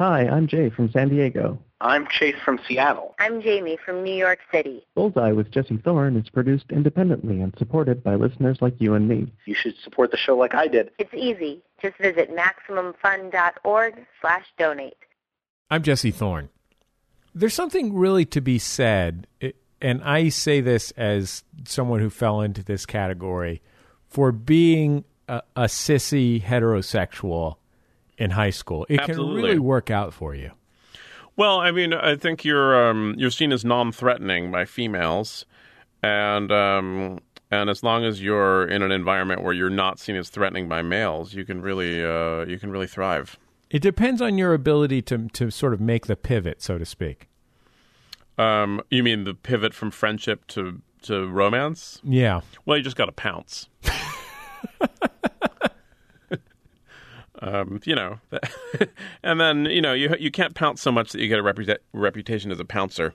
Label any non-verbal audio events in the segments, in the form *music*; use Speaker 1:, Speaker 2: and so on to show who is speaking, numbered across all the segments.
Speaker 1: Hi, I'm Jay from San Diego.
Speaker 2: I'm Chase from Seattle.
Speaker 3: I'm Jamie from New York City.
Speaker 1: Bullseye with Jesse Thorn is produced independently and supported by listeners like you and me.
Speaker 2: You should support the show like I did.
Speaker 3: It's easy. Just visit MaximumFun.org slash donate.
Speaker 4: I'm Jesse Thorn. There's something really to be said, and I say this as someone who fell into this category, for being a, a sissy heterosexual in high school. It
Speaker 5: Absolutely.
Speaker 4: can really work out for you.
Speaker 5: Well, I mean, I think you're um, you're seen as non-threatening by females, and um, and as long as you're in an environment where you're not seen as threatening by males, you can really uh, you can really thrive.
Speaker 4: It depends on your ability to to sort of make the pivot, so to speak.
Speaker 5: Um, you mean the pivot from friendship to to romance?
Speaker 4: Yeah.
Speaker 5: Well, you just got to pounce. *laughs* um, you know, *laughs* and then you know you you can't pounce so much that you get a reputa- reputation as a pouncer.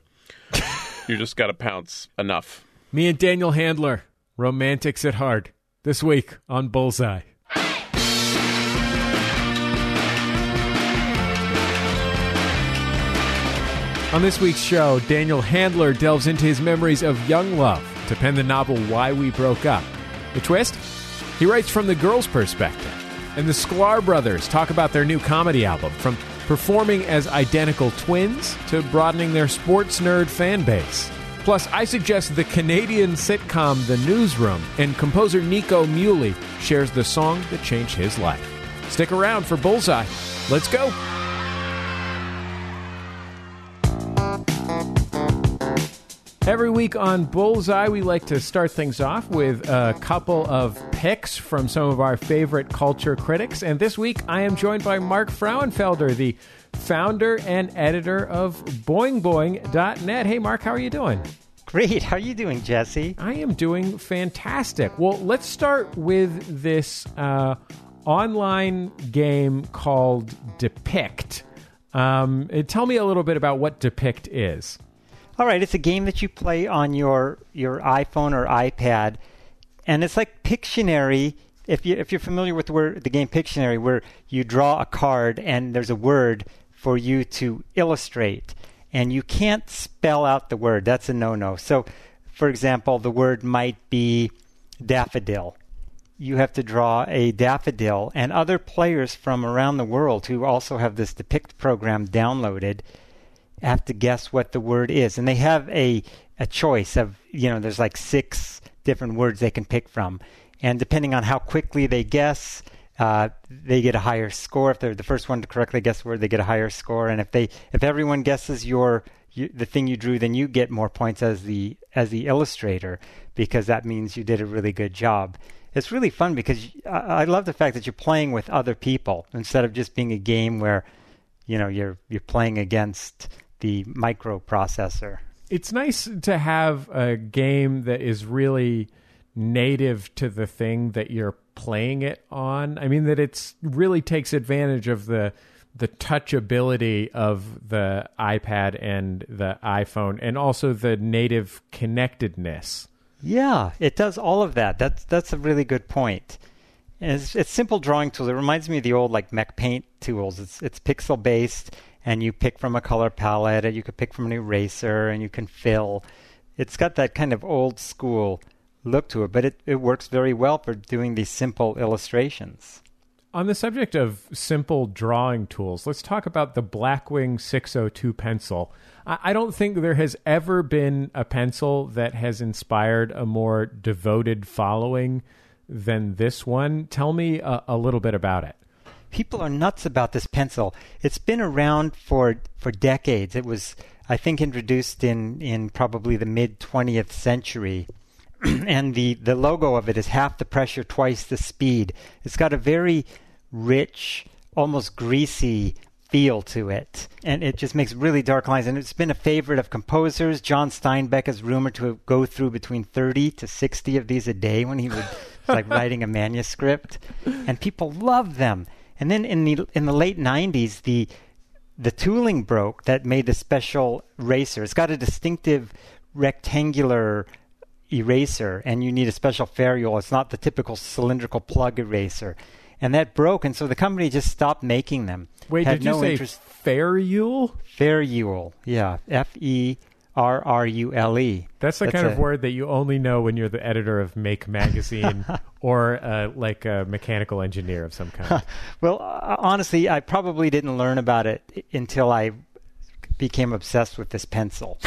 Speaker 5: *laughs* you just got to pounce enough.
Speaker 4: Me and Daniel Handler, romantics at heart, this week on Bullseye. On this week's show, Daniel Handler delves into his memories of young love to pen the novel Why We Broke Up. The twist? He writes from the girl's perspective. And the Sklar brothers talk about their new comedy album, from performing as identical twins to broadening their sports nerd fan base. Plus, I suggest the Canadian sitcom The Newsroom, and composer Nico Muhly shares the song that changed his life. Stick around for Bullseye. Let's go. Every week on Bullseye, we like to start things off with a couple of picks from some of our favorite culture critics. And this week, I am joined by Mark Frauenfelder, the founder and editor of BoingBoing.net. Hey, Mark, how are you doing?
Speaker 6: Great. How are you doing, Jesse?
Speaker 4: I am doing fantastic. Well, let's start with this uh, online game called Depict. Um, tell me a little bit about what Depict is.
Speaker 6: All right, it's a game that you play on your your iPhone or iPad, and it's like Pictionary. If you if you're familiar with the word the game Pictionary, where you draw a card and there's a word for you to illustrate, and you can't spell out the word. That's a no-no. So, for example, the word might be daffodil. You have to draw a daffodil, and other players from around the world who also have this Depict program downloaded have to guess what the word is. And they have a, a choice of, you know, there's like six different words they can pick from. And depending on how quickly they guess, uh, they get a higher score. If they're the first one to correctly guess the word, they get a higher score. And if they if everyone guesses your you, the thing you drew, then you get more points as the as the illustrator because that means you did a really good job. It's really fun because I, I love the fact that you're playing with other people instead of just being a game where you know you're you're playing against the microprocessor.
Speaker 4: It's nice to have a game that is really native to the thing that you're playing it on. I mean that it's really takes advantage of the the touchability of the iPad and the iPhone and also the native connectedness.
Speaker 6: Yeah, it does all of that. That's that's a really good point. And it's, it's simple drawing tools. It reminds me of the old like MacPaint tools. It's it's pixel based and you pick from a color palette, and you could pick from an eraser, and you can fill. It's got that kind of old school look to it, but it, it works very well for doing these simple illustrations.
Speaker 4: On the subject of simple drawing tools, let's talk about the Blackwing 602 pencil. I, don't think there has ever been a pencil that has inspired a more devoted following than this one. Tell me a, a little bit about it
Speaker 6: people are nuts about this pencil. It's been around for for decades. It was, I think, introduced in in probably the mid 20th century. *clears throat* and the, the logo of it is half the pressure, twice the speed. It's got a very rich, almost greasy feel to it. And it just makes really dark lines. And it's been a favorite of composers. John Steinbeck is rumored to go through between 30 to 60 of these a day when he was like *laughs* writing a manuscript. And people love them. And then in the in the late 90s, the the tooling broke that made the special eraser. It's got a distinctive rectangular eraser, and you need a special ferrule. It's not the typical cylindrical plug eraser. and that broke, and so the company just stopped making them.
Speaker 4: Wait,
Speaker 6: Had
Speaker 4: did you
Speaker 6: no
Speaker 4: say
Speaker 6: interest.
Speaker 4: Ferrule?
Speaker 6: Ferrule? Yeah, F E R R U L E.
Speaker 4: That's the
Speaker 6: That's
Speaker 4: kind
Speaker 6: a-
Speaker 4: of word that you only know when you're the editor of Make magazine *laughs* or uh, like a mechanical engineer of some kind. *laughs*
Speaker 6: Well, uh, honestly, I probably didn't learn about it until I became obsessed with this pencil.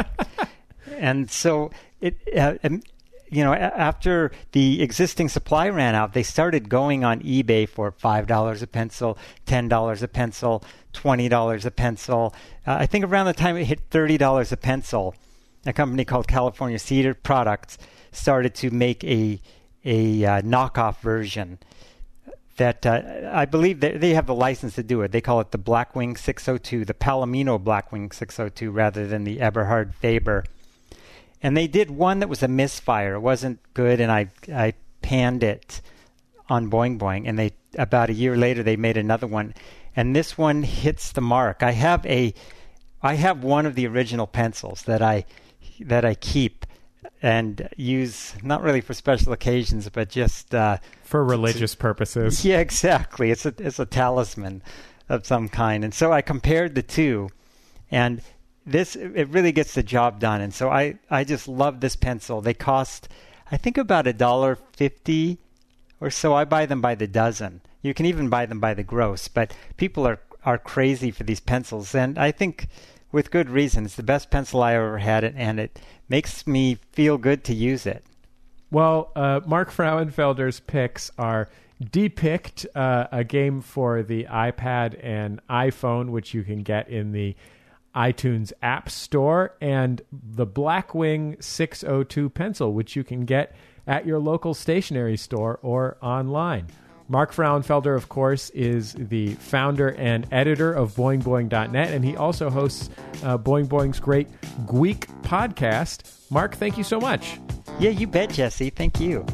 Speaker 6: *laughs* and so it, uh, um, you know, after the existing supply ran out, they started going on eBay for five dollars a pencil, ten dollars a pencil, twenty dollars a pencil. Uh, I think around the time it hit thirty dollars a pencil, a company called California Cedar Products started to make a a uh, knockoff version that uh, I believe they, they have the license to do it. They call it the Blackwing 602, the Palomino Blackwing 602, rather than the Eberhard Faber. And they did one that was a misfire. It wasn't good, and I I panned it on Boing Boing. And they about a year later they made another one, and this one hits the mark. I have a I have one of the original pencils that I that I keep and use not really for special occasions, but just uh,
Speaker 4: For religious purposes. *laughs*
Speaker 6: yeah, exactly. It's a it's a talisman of some kind. And so I compared the two, and this it really gets the job done. And so I I just love this pencil. They cost I think about a dollar fifty or so. I buy them by the dozen. You can even buy them by the gross, but people are are crazy for these pencils, and I think with good reason. It's the best pencil I ever had, and it makes me feel good to use it.
Speaker 4: Well, uh, Mark Frauenfelder's picks are Depict, uh, a game for the iPad and iPhone, which you can get in the iTunes App Store, and the Blackwing 602 pencil, which you can get at your local stationery store or online. Mark Frauenfelder, of course, is the founder and editor of BoingBoing.net, and he also hosts uh, Boing Boing's great Gweek podcast. Mark, thank you so much.
Speaker 6: Yeah, you bet, Jesse. Thank you.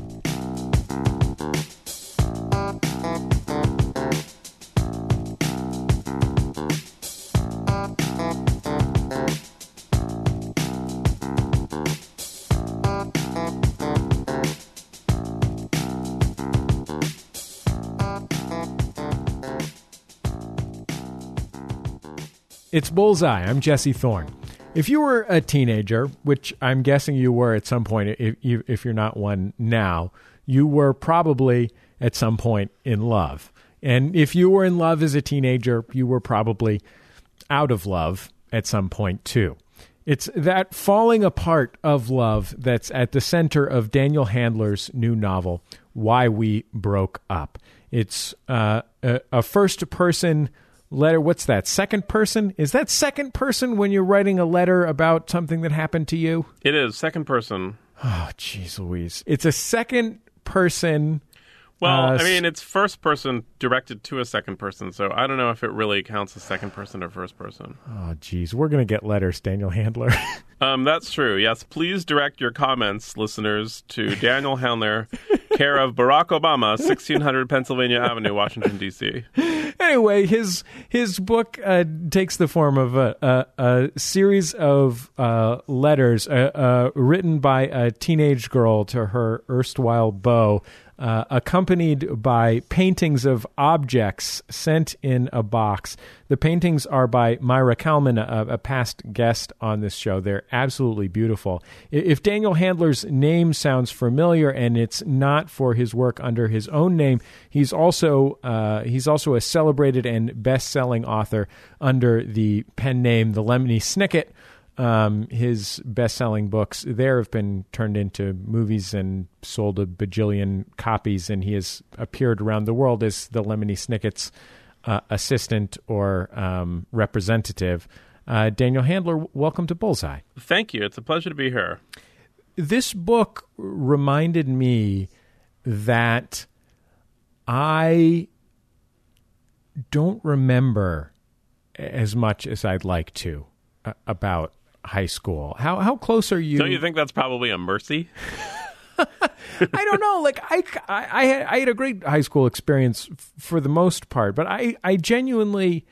Speaker 4: It's Bullseye. I'm Jesse Thorn. If you were a teenager, which I'm guessing you were at some point, if, you, if you're not one now, you were probably at some point in love. And if you were in love as a teenager, you were probably out of love at some point too. It's that falling apart of love that's at the center of Daniel Handler's new novel, Why We Broke Up. It's uh, a, a first person letter. What's that? Second person? Is that second person when you're writing a letter about something that happened to you?
Speaker 5: It is second person.
Speaker 4: Oh, jeez Louise. It's a second person.
Speaker 5: Well,
Speaker 4: Uh,
Speaker 5: I mean, it's first person directed to a second person, so I don't know if it really counts as second person or first person.
Speaker 4: Oh, geez. We're going to get letters, Daniel Handler. *laughs*
Speaker 5: Um, that's true. Yes, please direct your comments, listeners, to Daniel Handler, care of Barack Obama, 1600 Pennsylvania Avenue, Washington, D.C.
Speaker 4: anyway, his his book uh, takes the form of a, a, a series of uh, letters uh, uh, written by a teenage girl to her erstwhile beau, uh, accompanied by paintings of objects sent in a box. The paintings are by Maira Kalman, a, a past guest on this show. They're absolutely beautiful. If Daniel Handler's name sounds familiar, and it's not for his work under his own name, he's also uh, he's also a celebrated and best-selling author under the pen name The Lemony Snicket. Um, his best-selling books there have been turned into movies and sold a bajillion copies, and he has appeared around the world as the Lemony Snicket's uh, assistant or um, representative. Uh, Daniel Handler, welcome to Bullseye.
Speaker 5: Thank you. It's a pleasure to be here.
Speaker 4: This book reminded me that I don't remember as much as I'd like to about high school. How how close are you?
Speaker 5: Don't you think that's probably a mercy? *laughs*
Speaker 4: I don't know. Like I, I, I had I had a great high school experience f- for the most part, but I, I genuinely,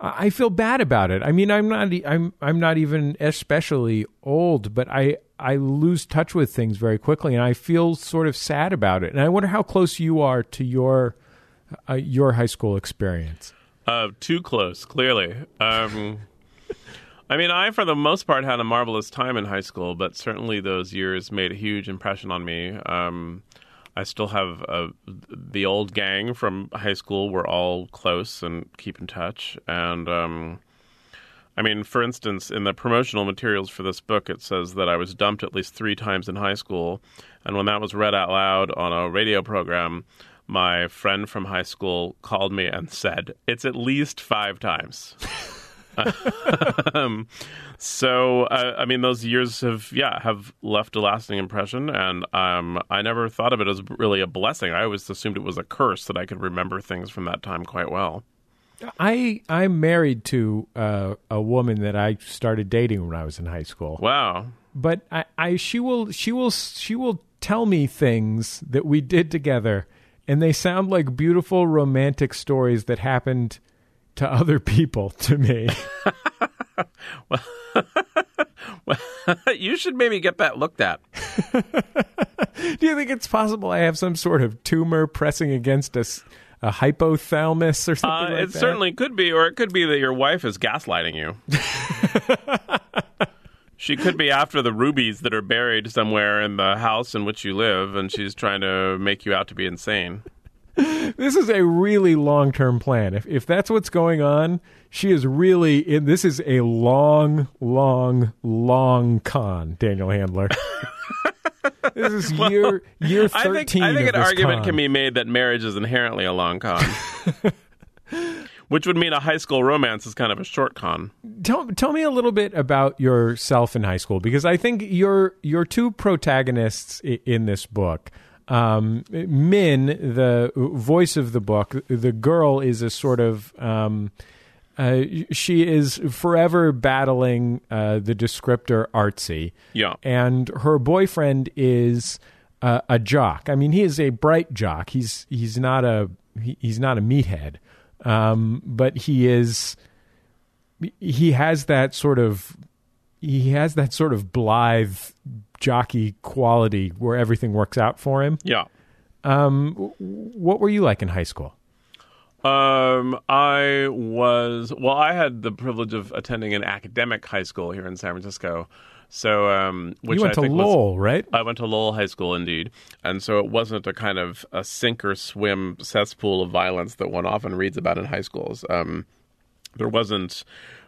Speaker 4: I feel bad about it. I mean, I'm not, I'm, I'm not even especially old, but I, I lose touch with things very quickly, and I feel sort of sad about it. And I wonder how close you are to your uh, your high school experience?
Speaker 5: Uh, too close, clearly. Um, I mean, I, for the most part, had a marvelous time in high school, but certainly those years made a huge impression on me. Um, I still have uh, the old gang from high school. We're all close and keep in touch. And um, I mean, for instance, in the promotional materials for this book, it says that I was dumped at least three times in high school. And when that was read out loud on a radio program, my friend from high school called me and said, It's at least five times. *laughs* *laughs* um, so uh, I mean, those years have yeah have left a lasting impression, and um, I never thought of it as really a blessing. I always assumed it was a curse that I could remember things from that time quite well.
Speaker 4: I I'm married to uh, a woman that I started dating when I was in high school.
Speaker 5: Wow.
Speaker 4: But I, I she will she will she will tell me things that we did together, and they sound like beautiful romantic stories that happened to other people *laughs* to me.
Speaker 5: well, *laughs* well, *laughs* you should maybe get that looked at.
Speaker 4: Do you think it's possible I have some sort of tumor pressing against a, a hypothalamus or something
Speaker 5: uh,
Speaker 4: like
Speaker 5: it
Speaker 4: that?
Speaker 5: certainly could be, or it could be that your wife is gaslighting you. she could be after the rubies that are buried somewhere in the house in which you live, and she's trying to make you out to be insane.
Speaker 4: This is a really long term plan. If if that's what's going on, she is really in. This is a long, long, long con, Daniel Handler. *laughs* this is year year
Speaker 5: I think,
Speaker 4: thirteen.
Speaker 5: I think an argument
Speaker 4: con.
Speaker 5: can be made that marriage is inherently a long con. *laughs* Which would mean a high school romance is kind of a short con.
Speaker 4: Tell tell me a little bit about yourself in high school because I think your your two protagonists in this book. Um, Min, the voice of the book, the girl is a sort of um, uh, she is forever battling uh, the descriptor artsy.
Speaker 5: Yeah.
Speaker 4: and her boyfriend is uh, a jock. I mean, he is a bright jock. He's he's not a he, he's not a meathead, um, but he is he has that sort of he has that sort of blithe jockey quality where everything works out for him.
Speaker 5: Yeah.
Speaker 4: Um, what were you like in high school?
Speaker 5: Um, I was well. I had the privilege of attending an academic high school here in San Francisco. So, um, which
Speaker 4: you went
Speaker 5: I
Speaker 4: to
Speaker 5: think was-
Speaker 4: Lowell, right?
Speaker 5: I went to Lowell High School, indeed, and so it wasn't a kind of a sink or swim cesspool of violence that one often reads about in high schools. Um, there wasn't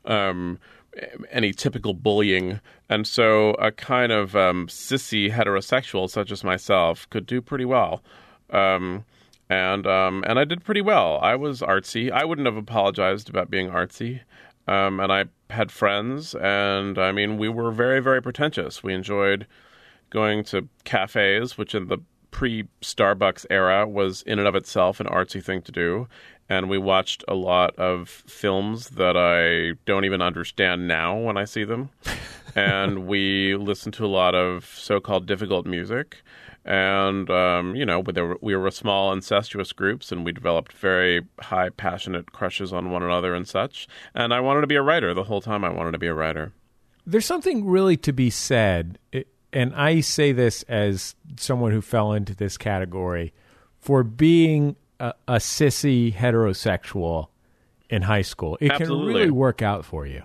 Speaker 5: um, any typical bullying, and so a kind of um, sissy heterosexual such as myself could do pretty well. Um, and um, and I did pretty well. I was artsy. I wouldn't have apologized about being artsy. Um, and I had friends, and I mean, we were very, very pretentious. We enjoyed going to cafes, which in the pre Starbucks era was in and of itself an artsy thing to do. And we watched a lot of films that I don't even understand now when I see them. *laughs* and we listened to a lot of so called difficult music. And, um, you know, there were, we were small, incestuous groups, and we developed very high, passionate crushes on one another and such. And I wanted to be a writer the whole time I wanted to be a writer.
Speaker 4: There's something really to be said, and I say this as someone who fell into this category, for being a, a sissy heterosexual in high school. It
Speaker 5: Absolutely.
Speaker 4: can really work out for you.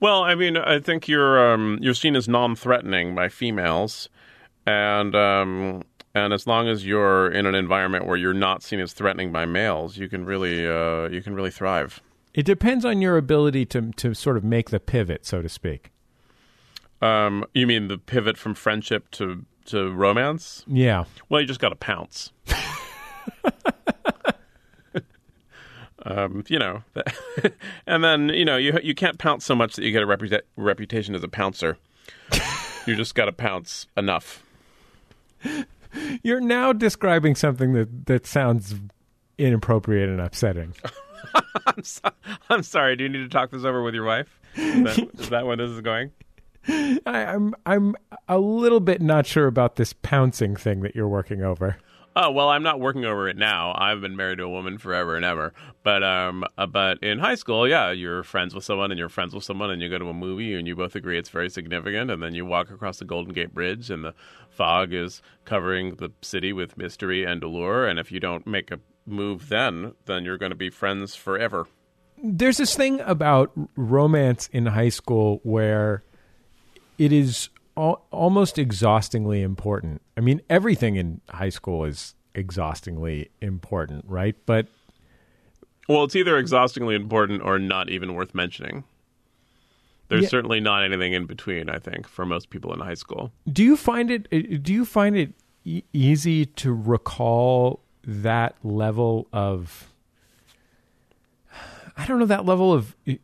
Speaker 5: Well, I mean, I think you're um, you're seen as non-threatening by females, and um, and as long as you're in an environment where you're not seen as threatening by males, you can really uh, you can really thrive.
Speaker 4: It depends on your ability to to sort of make the pivot, so to speak.
Speaker 5: Um, you mean the pivot from friendship to to romance?
Speaker 4: Yeah.
Speaker 5: Well, you just got to pounce. *laughs* um, you know, *laughs* and then you know you you can't pounce so much that you get a reputa- reputation as a pouncer. you just got to pounce enough.
Speaker 4: You're now describing something that that sounds inappropriate and upsetting. *laughs*
Speaker 5: I'm, so- I'm sorry. Do you need to talk this over with your wife? Is that, is that where this is going?
Speaker 4: I, I'm I'm a little bit not sure about this pouncing thing that you're working over.
Speaker 5: Oh well, I'm not working over it now. I've been married to a woman forever and ever. But um, uh, but in high school, yeah, you're friends with someone and you're friends with someone, and you go to a movie and you both agree it's very significant, and then you walk across the Golden Gate Bridge, and the fog is covering the city with mystery and allure, and if you don't make a move then, then you're going to be friends forever.
Speaker 4: There's this thing about romance in high school where it is al- almost exhaustingly important. I mean, everything in high school is exhaustingly important, right? But
Speaker 5: Well, it's either exhaustingly important or not even worth mentioning. There's
Speaker 4: Yeah.
Speaker 5: certainly not anything in between, I think, for most people in high school.
Speaker 4: do you find it uh, do you find it e- easy to recall that level of I don't know that level of e-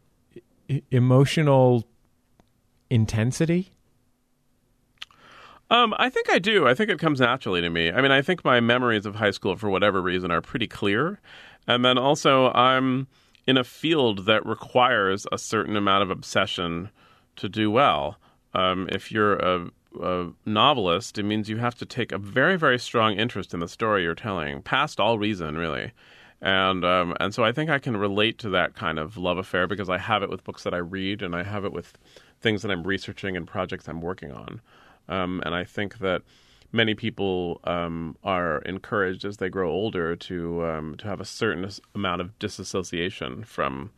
Speaker 4: e- emotional intensity?
Speaker 5: Um, I think I do. I think it comes naturally to me. I mean, I think my memories of high school, for whatever reason, are pretty clear. And then also, I'm in a field that requires a certain amount of obsession to do well. Um, if you're a, a novelist, it means you have to take a very, very strong interest in the story you're telling, past all reason, really. And um, and so I think I can relate to that kind of love affair because I have it with books that I read, and I have it with things that I'm researching and projects I'm working on. Um, and I think that many people um, are encouraged as they grow older to um, to have a certain amount of disassociation from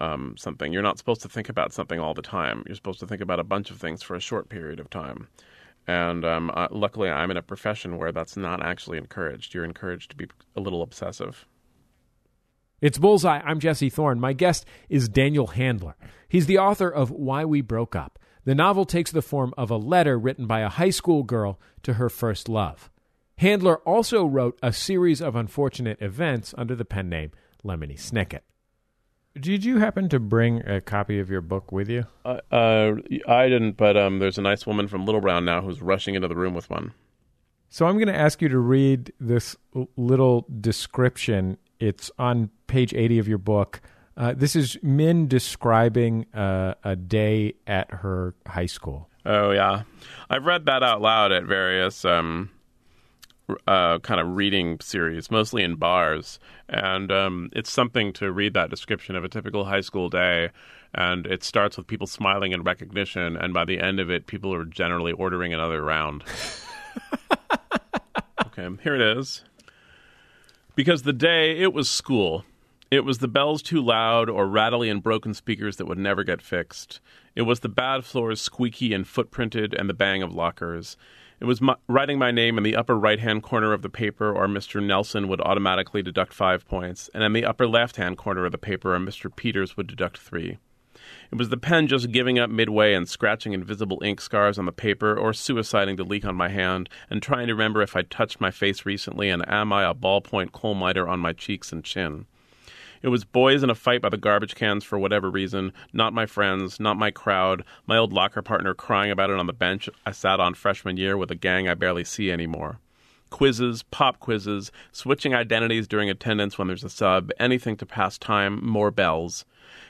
Speaker 5: um, something. You're not supposed to think about something all the time. You're supposed to think about a bunch of things for a short period of time. And um, luckily, I'm in a profession where that's not actually encouraged. You're encouraged to be a little obsessive.
Speaker 4: It's Bullseye. I'm Jesse Thorn. My guest is Daniel Handler. He's the author of Why We Broke Up. The novel takes the form of a letter written by a high school girl to her first love. Handler also wrote a series of unfortunate events under the pen name Lemony Snicket. Did you happen to bring a copy of your book with you?
Speaker 5: Uh, uh, I didn't, but um, there's a nice woman from Little Brown now who's rushing into the room with one.
Speaker 4: So I'm going to ask you to read this little description. It's on page 80 of your book. Uh, this is Min describing uh, a day at her high school.
Speaker 5: Oh yeah, I've read that out loud at various um, uh, kind of reading series, mostly in bars, and um, it's something to read that description of a typical high school day. And it starts with people smiling in recognition, and by the end of it, people are generally ordering another round. *laughs* okay, here it is. Because the day it was school. It was the bells too loud or rattly and broken speakers that would never get fixed. It was the bad floors squeaky and footprinted and the bang of lockers. It was my, writing my name in the upper right hand corner of the paper, or Mr. Nelson would automatically deduct five points, and in the upper left hand corner of the paper, or Mr. Peters would deduct three. It was the pen just giving up midway and scratching invisible ink scars on the paper, or suiciding the leak on my hand, and trying to remember if I'd touched my face recently, and am I a ballpoint coal miter on my cheeks and chin. It was boys in a fight by the garbage cans for whatever reason, not my friends, not my crowd, my old locker partner crying about it on the bench I sat on freshman year with a gang I barely see anymore. Quizzes, pop quizzes, switching identities during attendance when there's a sub, anything to pass time, more bells.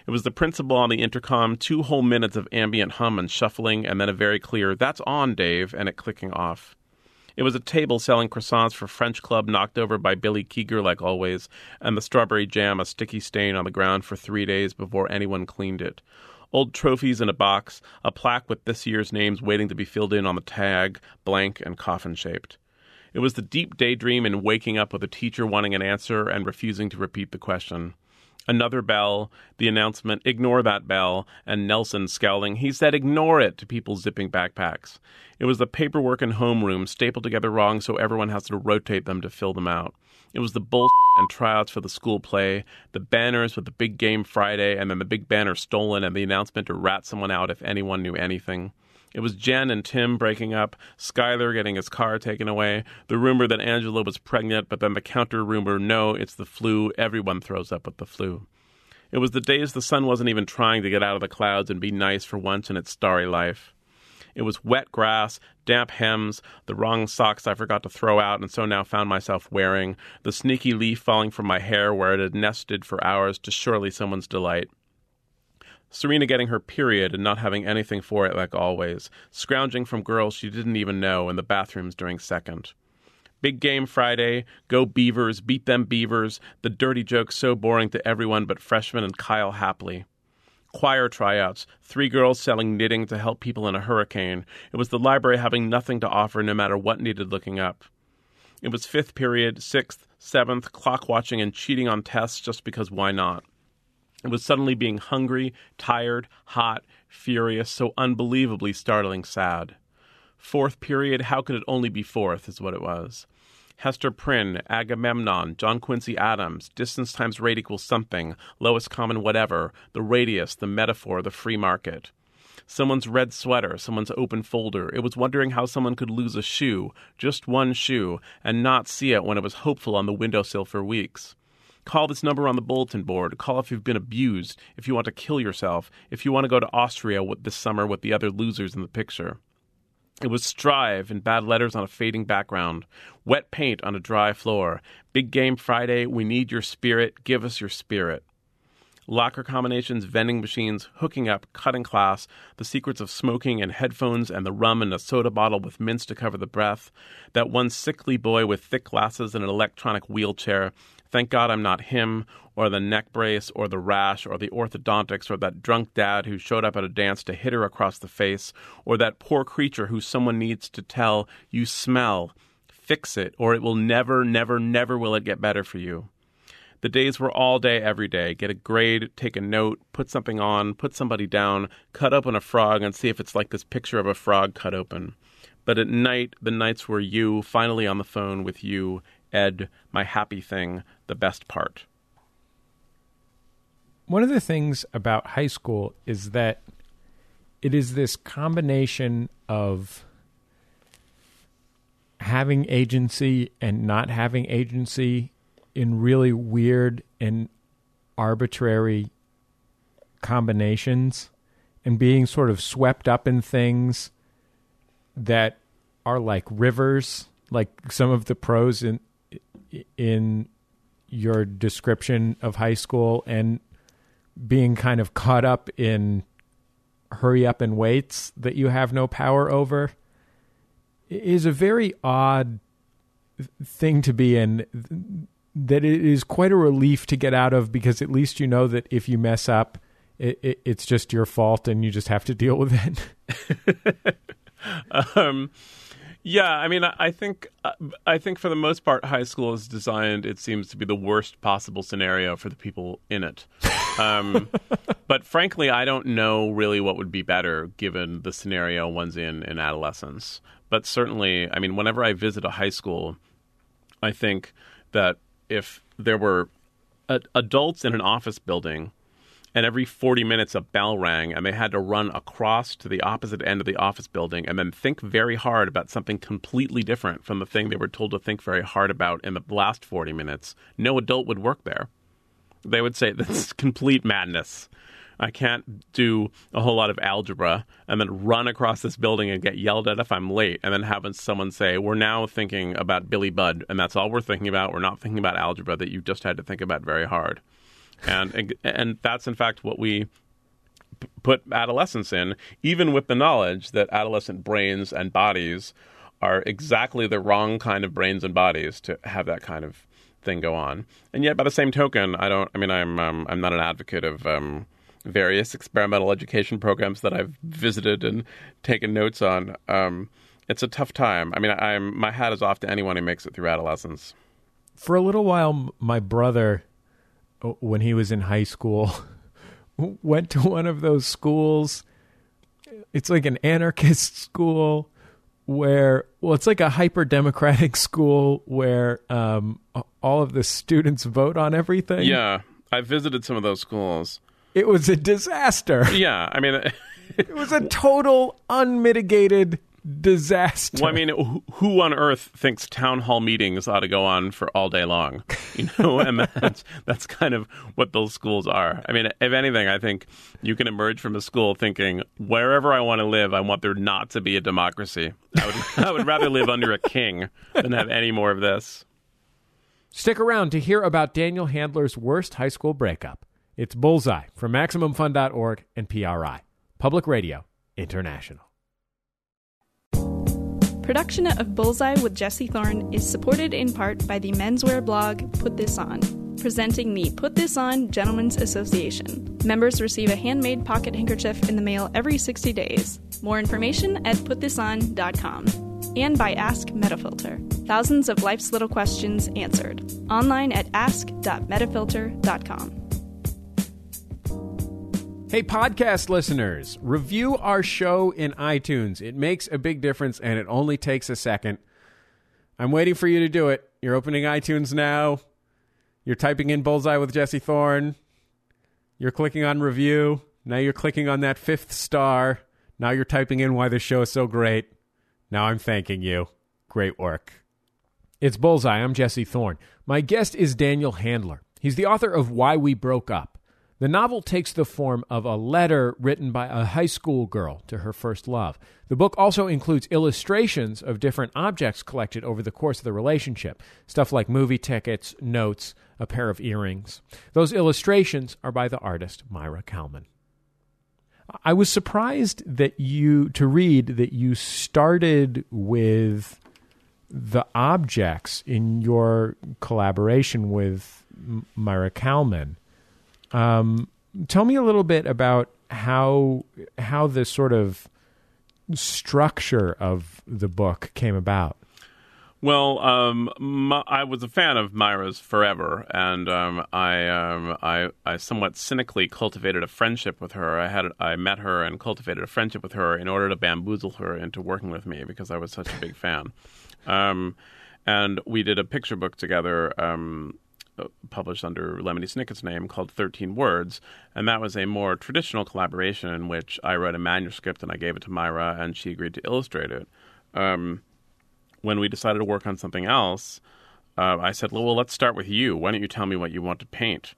Speaker 5: It was the principal on the intercom, two whole minutes of ambient hum and shuffling, and then a very clear, That's on, Dave, and it clicking off. It was a table selling croissants for French Club knocked over by Billy Keeger, like always, and the strawberry jam a sticky stain on the ground for three days before anyone cleaned it. Old trophies in a box, a plaque with this year's names waiting to be filled in on the tag, blank and coffin shaped. It was the deep daydream in waking up with a teacher wanting an answer and refusing to repeat the question. Another bell, the announcement, ignore that bell, and Nelson scowling, he said, ignore it to people zipping backpacks. It was the paperwork and homeroom stapled together wrong so everyone has to rotate them to fill them out. It was the bull and tryouts for the school play, the banners with the big game Friday, and then the big banner stolen, and the announcement to rat someone out if anyone knew anything. It was Jen and Tim breaking up, Skyler getting his car taken away, the rumor that Angela was pregnant, but then the counter rumor, no, it's the flu, everyone throws up with the flu. It was the days the sun wasn't even trying to get out of the clouds and be nice for once in its starry life. It was wet grass, damp hems, the wrong socks I forgot to throw out and so now found myself wearing, the sneaky leaf falling from my hair where it had nested for hours to surely someone's delight. Serena getting her period and not having anything for it like always, scrounging from girls she didn't even know in the bathrooms during second. Big game Friday, go Beavers, beat them Beavers, the dirty joke so boring to everyone but freshman and Kyle Hapley. Choir tryouts, three girls selling knitting to help people in a hurricane. It was the library having nothing to offer no matter what needed looking up. It was fifth period, sixth, seventh, clock watching and cheating on tests just because why not? Was suddenly being hungry, tired, hot, furious, so unbelievably startling sad. Fourth period, how could it only be fourth, is what it was. Hester Prynne, Agamemnon, John Quincy Adams, distance times rate equals something, lowest common whatever, the radius, the metaphor, the free market. Someone's red sweater, someone's open folder. It was wondering how someone could lose a shoe, just one shoe, and not see it when it was hopeful on the windowsill for weeks. Call this number on the bulletin board. Call if you've been abused, if you want to kill yourself, if you want to go to Austria this summer with the other losers in the picture. It was strive in bad letters on a fading background, wet paint on a dry floor. Big game Friday, we need your spirit, give us your spirit. Locker combinations, vending machines, hooking up, cutting class, the secrets of smoking and headphones, and the rum in a soda bottle with mints to cover the breath. That one sickly boy with thick glasses and an electronic wheelchair. Thank God I'm not him, or the neck brace, or the rash, or the orthodontics, or that drunk dad who showed up at a dance to hit her across the face, or that poor creature who someone needs to tell, you smell, fix it, or it will never, never, never will it get better for you. The days were all day, every day. Get a grade, take a note, put something on, put somebody down, cut open a frog, and see if it's like this picture of a frog cut open. But at night, the nights were you, finally on the phone with you, Ed, my happy thing, the best part.
Speaker 4: One of the things about high school is that it is this combination of having agency and not having agency in really weird and arbitrary combinations and being sort of swept up in things that are like rivers like some of the pros in in your description of high school and being kind of caught up in hurry up and waits that you have no power over is a very odd thing to be in. That it is quite a relief to get out of because at least you know that if you mess up it, it, it's just your fault and you just have to deal with
Speaker 5: it. *laughs* Um yeah, I mean, I think uh, I think for the most part, high school is designed. It seems to be the worst possible scenario for the people in it. Um, *laughs* but frankly, I don't know really what would be better given the scenario one's in in adolescence. But certainly, I mean, whenever I visit a high school, I think that if there were adults in an office building and every 40 minutes a bell rang and they had to run across to the opposite end of the office building and then think very hard about something completely different from the thing they were told to think very hard about in the last 40 minutes. No adult would work there. They would say *laughs* this is complete madness. I can't do a whole lot of algebra and then run across this building and get yelled at if I'm late, and then having someone say, We're now thinking about Billy Budd, and that's all we're thinking about. We're not thinking about algebra that you just had to think about very hard and and that's in fact what we put adolescence in, even with the knowledge that adolescent brains and bodies are exactly the wrong kind of brains and bodies to have that kind of thing go on. And yet, by the same token, I don't. I mean, I'm um, I'm not an advocate of um, various experimental education programs that I've visited and taken notes on. Um, it's a tough time. I mean, I'm my hat is off to anyone who makes it through adolescence.
Speaker 4: For a little while, my brother when he was in high school *laughs* went to one of those schools. It's like an anarchist *laughs* school where well it's like a hyper democratic *laughs* school where um, all of the students vote on everything.
Speaker 5: Yeah i visited some of those schools.
Speaker 4: It was a disaster.
Speaker 5: Yeah i mean
Speaker 4: it was a total unmitigated disaster.
Speaker 5: Well, I mean, who on earth thinks town hall meetings ought to go on for all day long? *laughs* You know, and that's that's kind of what those schools are. I mean, if anything, I think you can emerge from a school thinking wherever I want to live, I want there not to be a democracy. I would *laughs* I would rather live under a king than have any more of this.
Speaker 4: Stick around to hear about Daniel Handler's worst high school breakup. It's Bullseye from MaximumFun.org and PRI, Public Radio International.
Speaker 7: Production of Bullseye with Jesse Thorn is supported in part by the menswear blog Put This On, presenting the Put This On Gentlemen's Association. Members receive a handmade pocket handkerchief in the mail every 60 days. More information at putthison.com. And by Ask Metafilter. Thousands of life's little questions answered. Online at ask.metafilter.com.
Speaker 4: Hey, podcast listeners, review our show in iTunes. It makes a big difference and it only takes a second. I'm waiting for you to do it. You're opening iTunes now. You're typing in Bullseye with Jesse Thorn. You're clicking on review. Now you're clicking on that fifth star. Now you're typing in why the show is so great. Now I'm thanking you. Great work. It's Bullseye. I'm Jesse Thorn. My guest is Daniel Handler. He's the author of Why We Broke Up. The novel takes the form of a letter written by a high school girl to her first love. The book also includes illustrations of different objects collected over the course of the relationship stuff like movie tickets, notes, a pair of earrings. Those illustrations are by the artist Maira Kalman. I was surprised that you to read that you started with the objects in your collaboration with Maira Kalman. Um, tell me a little bit about how how the sort of structure of the book came about.
Speaker 5: Well, um, my, I was a fan of Maira's forever, and um, I, um, I, I somewhat cynically cultivated a friendship with her. I had I met her and cultivated a friendship with her in order to bamboozle her into working with me because I was such a big fan. *laughs* Um, and we did a picture book together um, published under Lemony Snicket's name called 13 Words. And that was a more traditional collaboration in which I wrote a manuscript and I gave it to Maira and she agreed to illustrate it. Um, when we decided to work on something else, uh, I said, well, let's start with you. Why don't you tell me what you want to paint?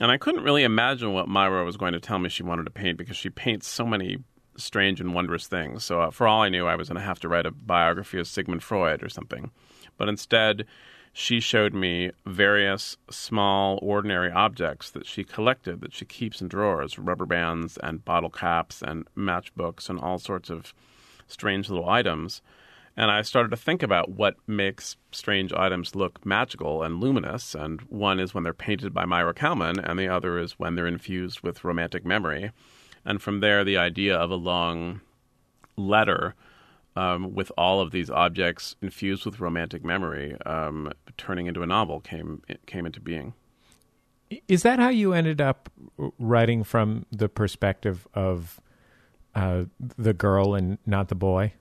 Speaker 5: And I couldn't really imagine what Maira was going to tell me she wanted to paint because she paints so many strange and wondrous things. So, uh, for all I knew, I was going to have to write a biography of Sigmund Freud or something. But instead, she showed me various small, ordinary objects that she collected that she keeps in drawers rubber bands and bottle caps and matchbooks and all sorts of strange little items. And I started to think about what makes strange items look magical and luminous. And one is when they're painted by Maira Kalman, and the other is when they're infused with romantic memory. And from there, the idea of a long letter um, with all of these objects infused with romantic memory, um, turning into a novel, came came into being.
Speaker 4: Is that how you ended up writing from the perspective of uh, the girl and not the boy?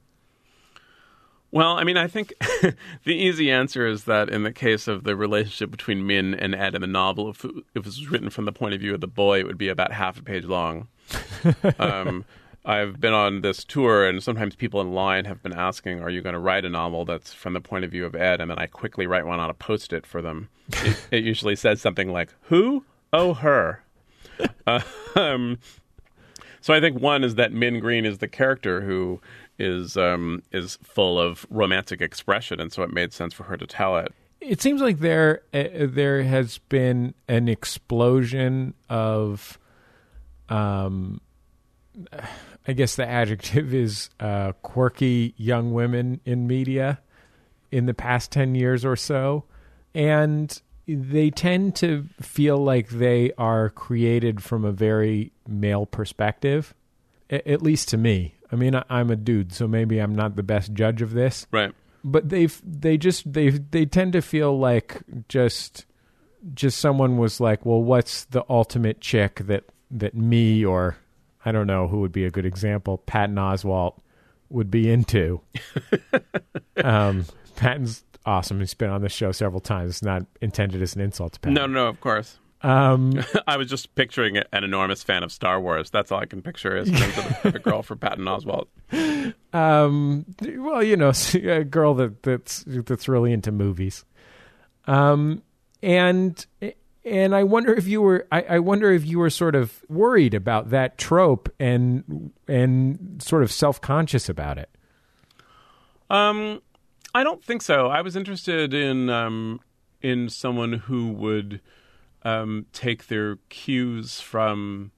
Speaker 5: Well, I mean, I think *laughs* the easy answer is that in the case of the relationship between Min and Ed in the novel, if, if it was written from the point of view of the boy, it would be about half a page long. *laughs* um, I've been on this tour, and sometimes people in line have been asking, "Are you going to write a novel that's from the point of view of Ed?" And then I quickly write one on a post-it for them. *laughs* it, it, usually says something like, "Who? Oh, her." uh, *laughs* um, so I think one is that Min Green is the character who is um, is full of romantic expression, and so it made sense for her to tell it.
Speaker 4: It seems like there uh, there has been an explosion of um I guess the adjective is uh, quirky young women in media in the past 10 years or so. And they tend to feel like they are created from a very male perspective, at least to me. I mean, I'm a dude, so maybe I'm not the best judge of this.
Speaker 5: Right.
Speaker 4: But they they just they they tend to feel like just just someone was like, "Well, what's the ultimate chick that that me or I don't know who would be a good example. Patton Oswalt would be into. *laughs* um, Patton's awesome. He's been on the show several times. It's not intended as an insult to Patton.
Speaker 5: No, no, of course.
Speaker 4: Um, *laughs*
Speaker 5: I was just picturing an enormous fan of Star Wars. That's all I can picture is a *laughs* girl for Patton Oswalt.
Speaker 4: Um, well, you know, a girl that that's that's really into movies. Um, and and I wonder if you were I, I, wonder if you were sort of worried about that trope and and sort of self conscious about it.
Speaker 5: Um, I don't think so. I was interested in um, in someone who would um, take their cues from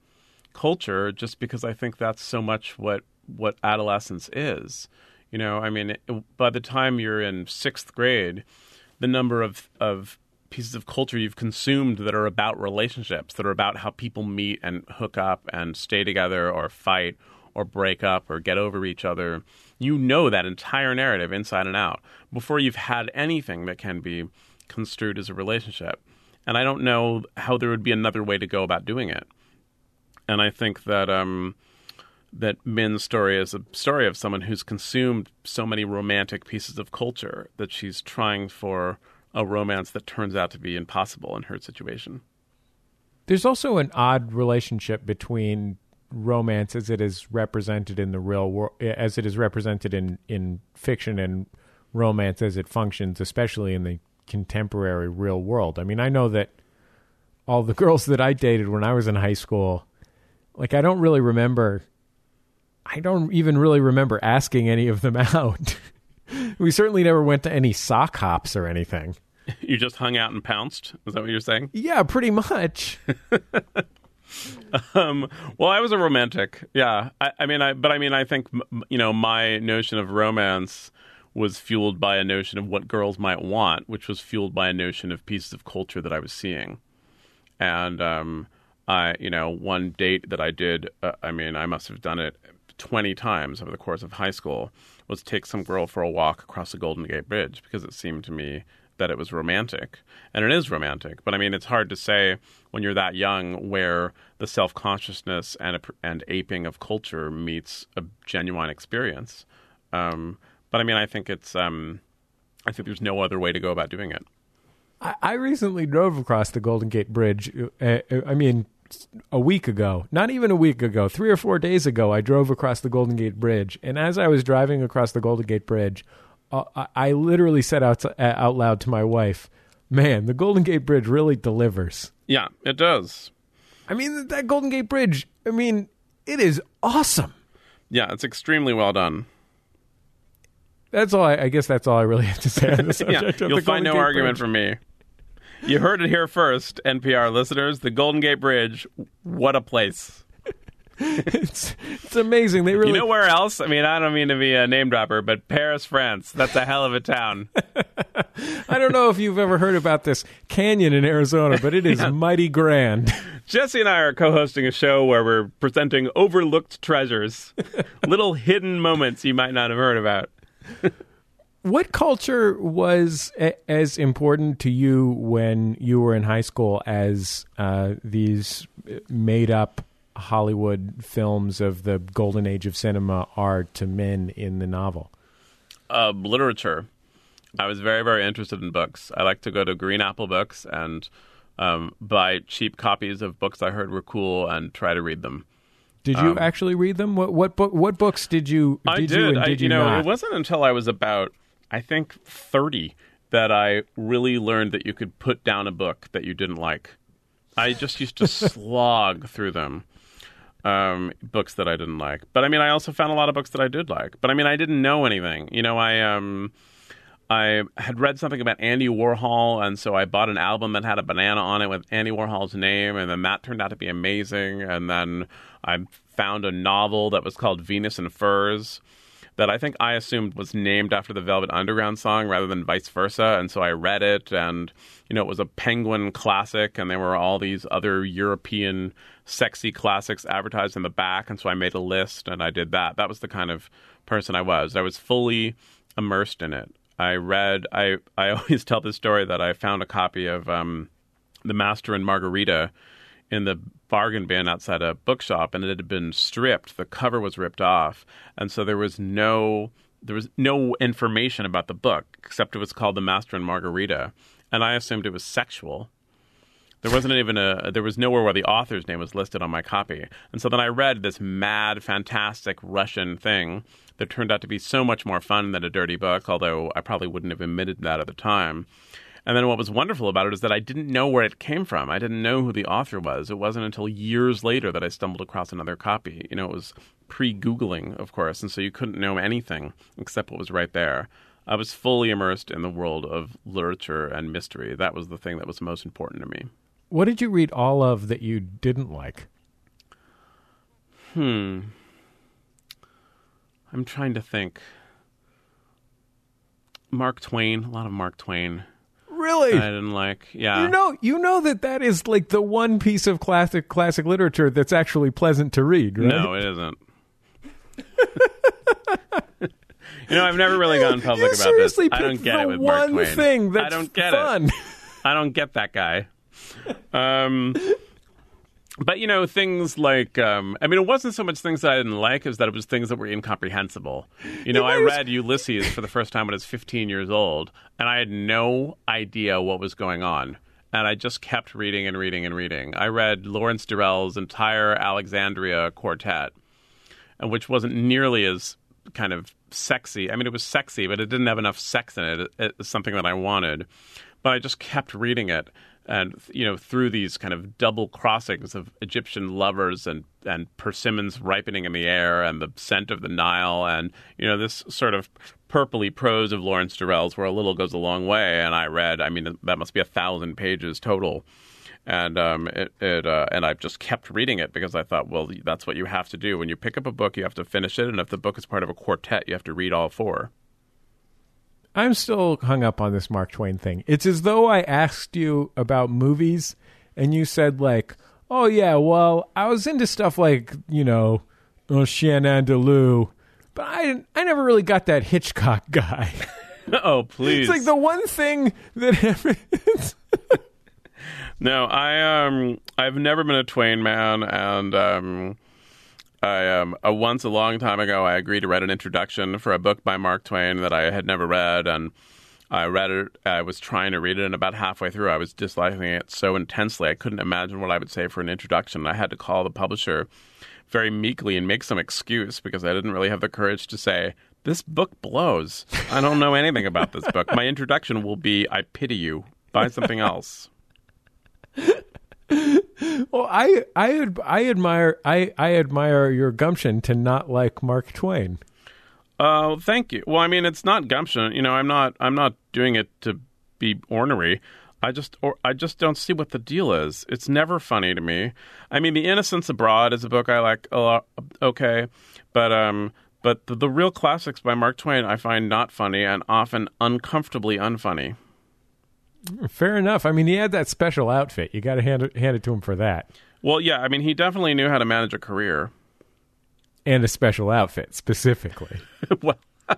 Speaker 5: culture, just because I think that's so much what what adolescence is. You know, I mean, by the time you're in sixth grade, the number of of pieces of culture you've consumed that are about relationships, that are about how people meet and hook up and stay together or fight or break up or get over each other. You know that entire narrative inside and out before you've had anything that can be construed as a relationship. And I don't know how there would be another way to go about doing it. And I think that um, that Min's story is a story of someone who's consumed so many romantic pieces of culture that she's trying for a romance that turns out to be impossible in her situation.
Speaker 4: There's also an odd relationship between romance as it is represented in the real world, as it is represented in, in fiction, and romance as it functions, especially in the contemporary real world. I mean, I know that all the *laughs* girls that I dated when I was in high school, like, I don't really remember. I don't even really remember asking any of them *laughs* out. We certainly never went to any sock hops or anything. *laughs*
Speaker 5: You just hung out and pounced? Is that what you're saying?
Speaker 4: Yeah, pretty much. *laughs*
Speaker 5: um, well, I was a romantic. Yeah, I, I mean, I but I mean, I think you know my notion of romance was fueled by a notion of what girls might want, which was fueled by a notion of pieces of culture that I was seeing, and um, I, you know, one date that I did. Uh, I mean, I must have done it twenty times over the course of high school. Was take some girl for a walk across the Golden Gate Bridge because it seemed to me that it was romantic, and it is romantic. But I mean, it's hard to say when you're that young where the self consciousness and and aping of culture meets a genuine experience. Um, but I mean, I think it's um, I think there's no other way to go about doing it.
Speaker 4: I, recently drove across the Golden Gate Bridge. Uh, uh, I mean, a week ago, not even a week ago, three or four days ago, I drove across the Golden Gate Bridge. And as I was driving across the Golden Gate Bridge, uh, I literally said out, to, uh, out loud to my wife, man, the Golden Gate Bridge really delivers.
Speaker 5: Yeah, it does.
Speaker 4: I mean, that Golden Gate Bridge, I mean, it is awesome.
Speaker 5: Yeah, it's extremely well done.
Speaker 4: That's all. I, I guess that's all I really have to say on the *laughs* subject.
Speaker 5: yeah, you'll find no
Speaker 4: Gate
Speaker 5: argument
Speaker 4: Bridge.
Speaker 5: from me. You heard it here first, NPR listeners. The Golden Gate Bridge, what a place!
Speaker 4: it's it's amazing. They really.
Speaker 5: You know where else? I mean, I don't mean to be a name dropper, but Paris, France. That's a hell of a town. *laughs*
Speaker 4: I don't know if you've ever heard about this canyon in Arizona, but it is *laughs* yeah. mighty grand.
Speaker 5: Jesse and I are co-hosting a show where we're presenting overlooked treasures, *laughs* little hidden moments you might not have heard about.
Speaker 4: What culture was a- as important to you when you were in high school as uh, these made-up Hollywood films of the golden age of cinema are to men in the novel?
Speaker 5: Uh, literature. I was very, very interested in books. I like to go to Green Apple Books and um, buy cheap copies of books I heard were cool and try to read them.
Speaker 4: Did you um, actually read them? What what book? What books did you? Did
Speaker 5: I did.
Speaker 4: You,
Speaker 5: I,
Speaker 4: did you,
Speaker 5: you know,
Speaker 4: not?
Speaker 5: it wasn't until I was about, I think, thirty that I really learned that you could put down a book that you didn't like. I just used to *laughs* slog through them um, books that I didn't like. But I mean, I also found a lot of books that I did like. But I mean, I didn't know anything. You know, I um, I had read something about Andy Warhol, and so I bought an album that had a banana on it with Andy Warhol's name, and then that turned out to be amazing. And then I found a novel that was called Venus in Furs that I think I assumed was named after the Velvet Underground song rather than vice versa. And so I read it, and you know, it was a Penguin classic, and there were all these other European sexy classics advertised in the back. And so I made a list, and I did that. That was the kind of person I was. I was fully immersed in it. I read. I I *laughs* always tell this story that I found a copy of um, The Master and Margarita in the bargain bin outside a bookshop and it had been stripped. The cover was ripped off. And so there was no there was no information about the book except it was called the master and margarita. And i assumed it was sexual. There wasn't even a there was nowhere where the author's name was listed on my copy. And so then i read this mad fantastic russian thing that turned out to be so much more fun than a dirty book although i probably wouldn't have admitted that at the time and then what was wonderful about it is that I didn't know where it came from. I didn't know who the author was. It wasn't until years later that I stumbled across another copy. You know, it was pre Googling, of course, and so you couldn't know anything except what was right there. I was fully immersed in the world of literature and mystery. That was the thing that was most important to me.
Speaker 4: What did you read all of that you didn't like?
Speaker 5: Hmm. I'm trying to think. Mark Twain, a lot of Mark Twain.
Speaker 4: Really?
Speaker 5: I didn't like. Yeah.
Speaker 4: You know, you know that that is like the one piece of classic classic literature that's actually pleasant to read, right?
Speaker 5: No, it isn't. *laughs* You know, I've never really gone public
Speaker 4: You
Speaker 5: about
Speaker 4: seriously
Speaker 5: this. I don't get it with Mark
Speaker 4: one
Speaker 5: Twain.
Speaker 4: thing that's
Speaker 5: I don't get
Speaker 4: fun.
Speaker 5: it. I don't get that guy. Um, but you know, things like um, I mean, it wasn't so much things that I didn't like as that it was things that were incomprehensible. You know, I read Ulysses for the first time when I was 15 years old, and I had no idea what was going on. And I just kept reading and reading and reading. I read Lawrence Durrell's entire Alexandria quartet, and which wasn't nearly as kind of sexy. I mean, it was sexy, but it didn't have enough sex in it. It- It's something that I wanted, but I just kept reading it, and you know, through these kind of double crossings of Egyptian lovers and and persimmons ripening in the air, and the scent of the Nile, and you know, this sort of purpley prose of Lawrence Durrell's, where a little goes a long way. And I read, I mean, that must be a thousand pages total and um, it, it uh, and I've just kept reading it because I thought, well, that's what you have to do when you pick up a book. You have to finish it, and if the book is part of a quartet, you have to read all four.
Speaker 4: I'm still hung up on this Mark Twain thing. It's as though I asked you about movies and you said like, "Oh yeah, well, I was into stuff like, you know, oh, Chien Andalou, but I I never really got that Hitchcock *laughs* guy." *laughs*
Speaker 5: oh, please!
Speaker 4: It's like the one thing that *laughs*
Speaker 5: No, I um I've never been a Twain man, and um I um once a long time ago I agreed to write an introduction for a book by Mark Twain that I had never read, and I read it. I was trying to read it, and about halfway through, I was disliking it so intensely I couldn't imagine what I would say for an introduction. I had to call the publisher very meekly and make some excuse because I didn't really have the courage to say. This book blows. I don't know anything about this book. My introduction will be I pity you. Buy something else. *laughs*
Speaker 4: Well, I I I admire I I admire your gumption to not like Mark Twain.
Speaker 5: Oh, thank you. Well, I mean, it's not gumption. You know, I'm not. I'm not doing it to be ornery. I just, or I just don't see what the deal is. It's never funny to me. I mean, The Innocents Abroad is a book I like a lot. Okay, but um, but the, the real classics by Mark Twain I find not funny and often uncomfortably unfunny.
Speaker 4: Fair enough. I mean, he had that special outfit. You got to hand it, hand it to him for that,
Speaker 5: Well, yeah. I mean, he definitely knew how to manage a career.
Speaker 4: and a special outfit specifically. *laughs*
Speaker 5: well, *laughs* I,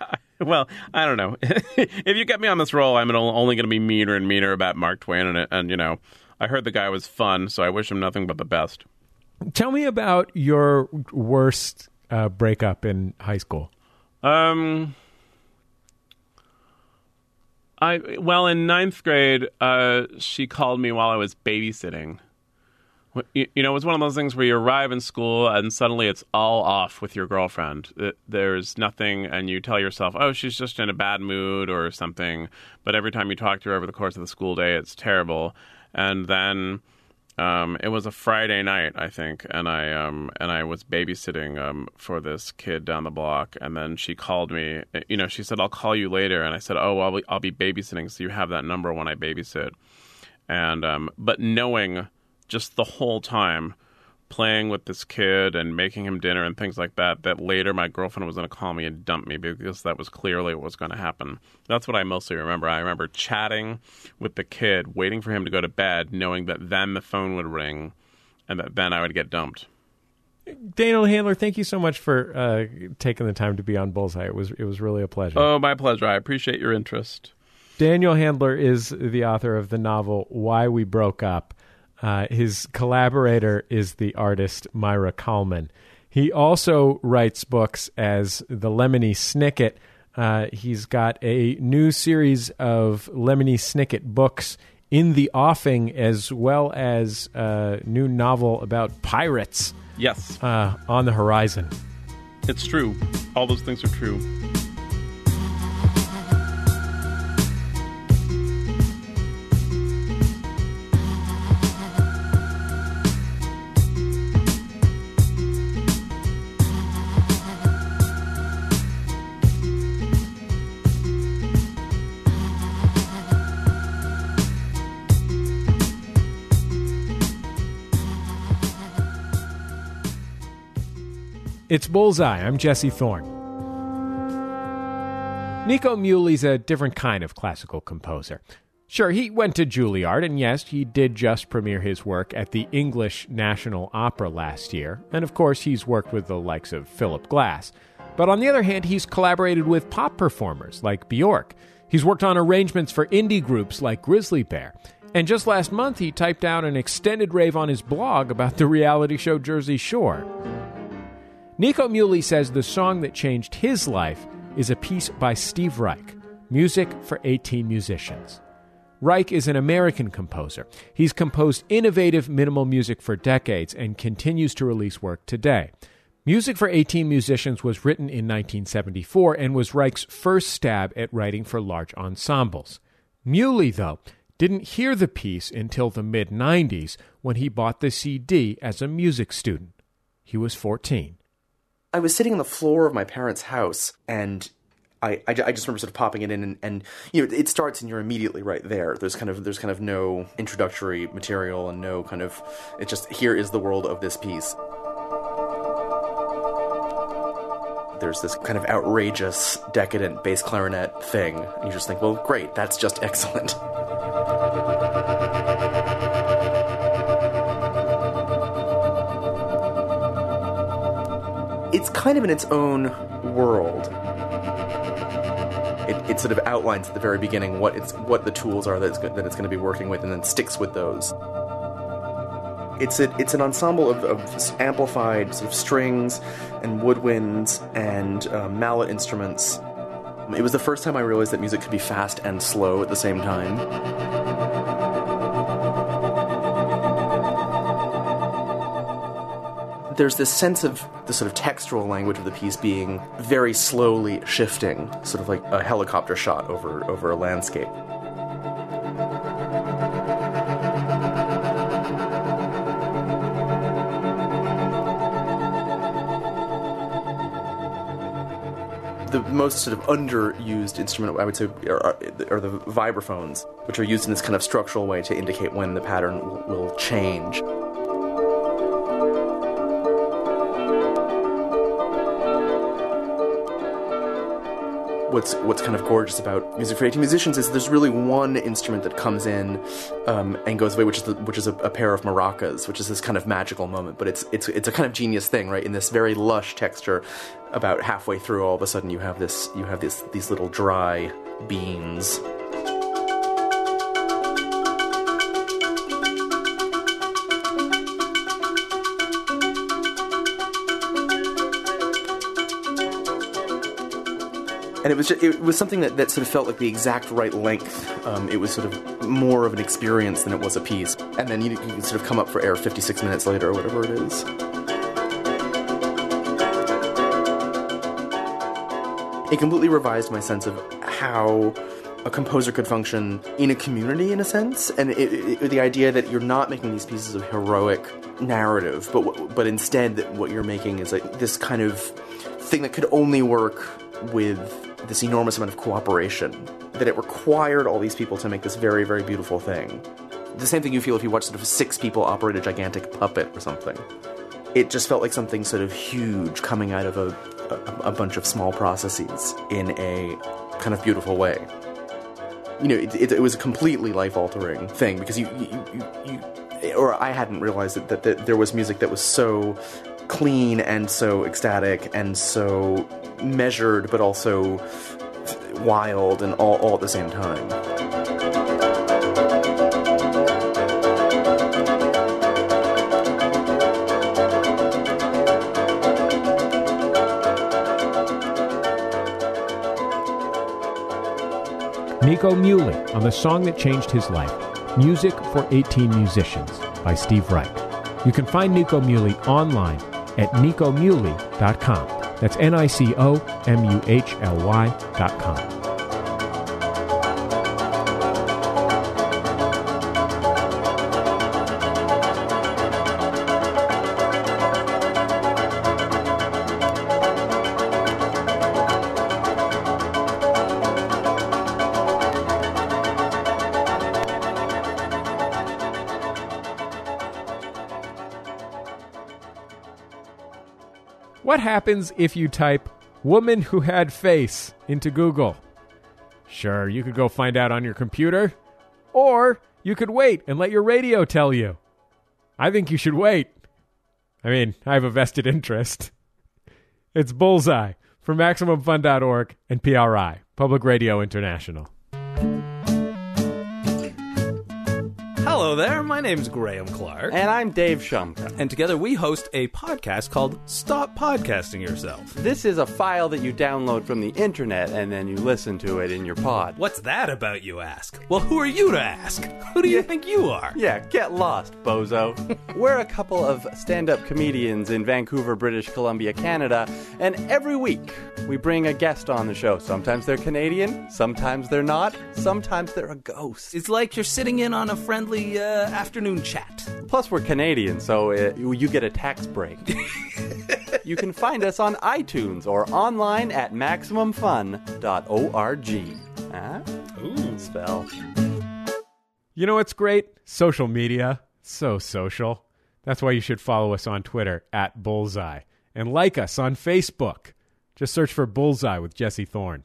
Speaker 5: I, well, I don't know. *laughs* if you get me on this role, I'm only going to be meaner and meaner about Mark Twain, and and you know, I heard the guy was fun, so I wish him nothing but the best.
Speaker 4: Tell me about your worst uh, breakup in high school.
Speaker 5: Um, I well in ninth grade, uh, she called me while I was babysitting. You, you know, it was one of those things where you arrive in school and suddenly it's all off with your girlfriend. There's nothing, and you tell yourself, "Oh, she's just in a bad mood or something." But every time you talk to her over the course of the school day, it's terrible. And then um, it was a Friday night, I think, and I um, and I was babysitting um, for this kid down the block, and then she called me. You know, she said, "I'll call you later," and I said, "Oh, I'll be, I'll be babysitting, so you have that number when I babysit." And um, but knowing just the whole time playing with this kid and making him dinner and things like that that later my girlfriend was going to call me and dump me because that was clearly what was going to happen that's what i mostly remember i remember chatting with the kid waiting for him to go to bed knowing that then the phone would ring and that then i would get dumped
Speaker 4: Daniel Handler, thank you so much for uh, taking the time to be on Bullseye. It was it was really a pleasure.
Speaker 5: oh my pleasure i appreciate your interest
Speaker 4: Daniel Handler is the author of the novel Why We Broke Up. Uh, his collaborator is the artist Maira Kalman. He also writes books as the Lemony Snicket. Uh, he's got a new series of Lemony Snicket books in the offing, as well as a new novel about pirates
Speaker 5: yes
Speaker 4: uh, on the horizon.
Speaker 5: it's true all those things are true
Speaker 4: It's Bullseye. I'm Jesse Thorne. Nico Muhly's a different kind of classical composer. Sure, he went to Juilliard, and yes, he did just premiere his work at the English National Opera last year. And of course, he's worked with the likes of Philip Glass. But on the other hand, he's collaborated with pop performers like Bjork. He's worked on arrangements for indie groups like Grizzly Bear. And just last month, he typed out an extended rave on his blog about the reality show Jersey Shore. Nico Muhly says the song that changed his life is a piece by Steve Reich, Music for 18 Musicians. Reich is an American composer. He's composed innovative minimal music for decades and continues to release work today. Music for 18 Musicians was written in 1974 and was Reich's first stab at writing for large ensembles. Muhly, though, didn't hear the piece until the mid 90s when he bought the CD as a music student. He was 14.
Speaker 8: I was sitting on the floor of my parents' house, and I, I, just remember sort of popping it in, and, and, you know, it starts, and you're immediately right there. There's kind of there's kind of no introductory material, and no kind of it's just here is the world of this piece. There's this kind of outrageous, decadent bass clarinet thing, and you just think, well, great, that's just excellent. It's kind of in its own world. It, it, sort of outlines at the very beginning what it's what the tools are that it's, that it's going to be working with, and then sticks with those. It's a, it's an ensemble of, of amplified sort of strings and woodwinds and uh, mallet instruments. It was the first time I realized that music could be fast and slow at the same time. There's this sense of the sort of textual language of the piece being very slowly shifting, sort of like a helicopter shot over over a landscape. the most sort of underused instrument, I would say, are, are, the vibraphones, which are used in this kind of structural way to indicate when the pattern will change. What's what's kind of gorgeous about music for 18 musicians is there's really one instrument that comes in um, and goes away, which is the, which is a, a, pair of maracas, which is this kind of magical moment. But it's it's it's a kind of genius thing, right? In this very lush texture, about halfway through, all of a sudden you have this you have this these little dry beans and it was just, it was something that, that sort of felt like the exact right length. Um, it was sort of more of an experience than it was a piece. And then you, you can sort of come up for air 56 minutes later or whatever it is. It completely revised my sense of how a composer could function in a community in a sense and it, it, the idea that you're not making these pieces of heroic narrative but but instead that what you're making is like this kind of thing that could only work with this enormous amount of cooperation, that it required all these people to make this very, very beautiful thing. The same thing you feel if you watch sort of six people operate a gigantic puppet or something. It just felt like something sort of huge coming out of a, a, a bunch of small processes in a kind of beautiful way. You know, it, it, it was a completely life altering thing because you, you, you, you, or I hadn't realized that, that, that there was music that was so clean and so ecstatic and so measured but also wild and all, all at the same time.
Speaker 4: Nico Muhly on the song that changed his life, Music for 18 Musicians by Steve Reich. You can find Nico Muhly online at nicomuhly.com. That's N I C O M U H L Y.com. happens if you type woman who had face into Google? Sure, you could go find out on your computer. Or you could wait and let your radio tell you. I think you should wait. I mean, I have a vested interest. It's Bullseye from MaximumFun.org and PRI, Public Radio International.
Speaker 9: Hello there, my name's Graham Clark.
Speaker 10: And I'm Dave Shumka.
Speaker 9: And together we host a podcast called Stop Podcasting Yourself.
Speaker 10: This is a file that you download from the internet and then you listen to it in your pod.
Speaker 9: What's that about, you ask? Well, who are you to ask? Who do you think you are?
Speaker 10: Yeah, get lost, bozo. *laughs* We're a couple of stand up comedians in Vancouver, British Columbia, Canada, and every week we bring a guest on the show. Sometimes they're Canadian, sometimes they're not, sometimes they're a ghost.
Speaker 9: It's like you're sitting in on a friendly uh, afternoon chat.
Speaker 10: Plus, we're Canadian, so uh, you get a tax break. *laughs* you can find us on iTunes or online at MaximumFun.org. Huh?
Speaker 9: Ooh.
Speaker 10: Spell.
Speaker 4: You know what's great? Social media. So social. That's why you should follow us on Twitter at Bullseye and like us on Facebook. Just search for Bullseye with Jesse Thorne.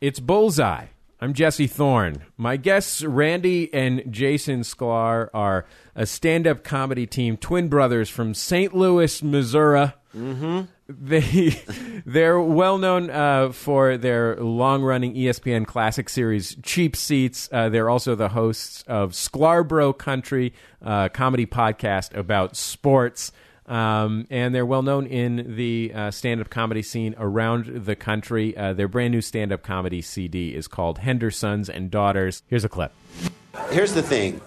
Speaker 4: It's Bullseye. I'm Jesse Thorne. My guests, Randy and Jason Sklar, are a stand up comedy team, twin brothers from St. Louis, Missouri. Mm-hmm. They, *laughs* they're well known uh, for their long running ESPN classic series, Cheap Seats. Uh, they're also the hosts of Sklarbro Country, uh, comedy podcast about sports. Um, and they're well known in the uh, stand up comedy scene around the country. Uh, their brand new stand up comedy CD is called Hendersons and Daughters. Here's a clip.
Speaker 11: Here's the thing.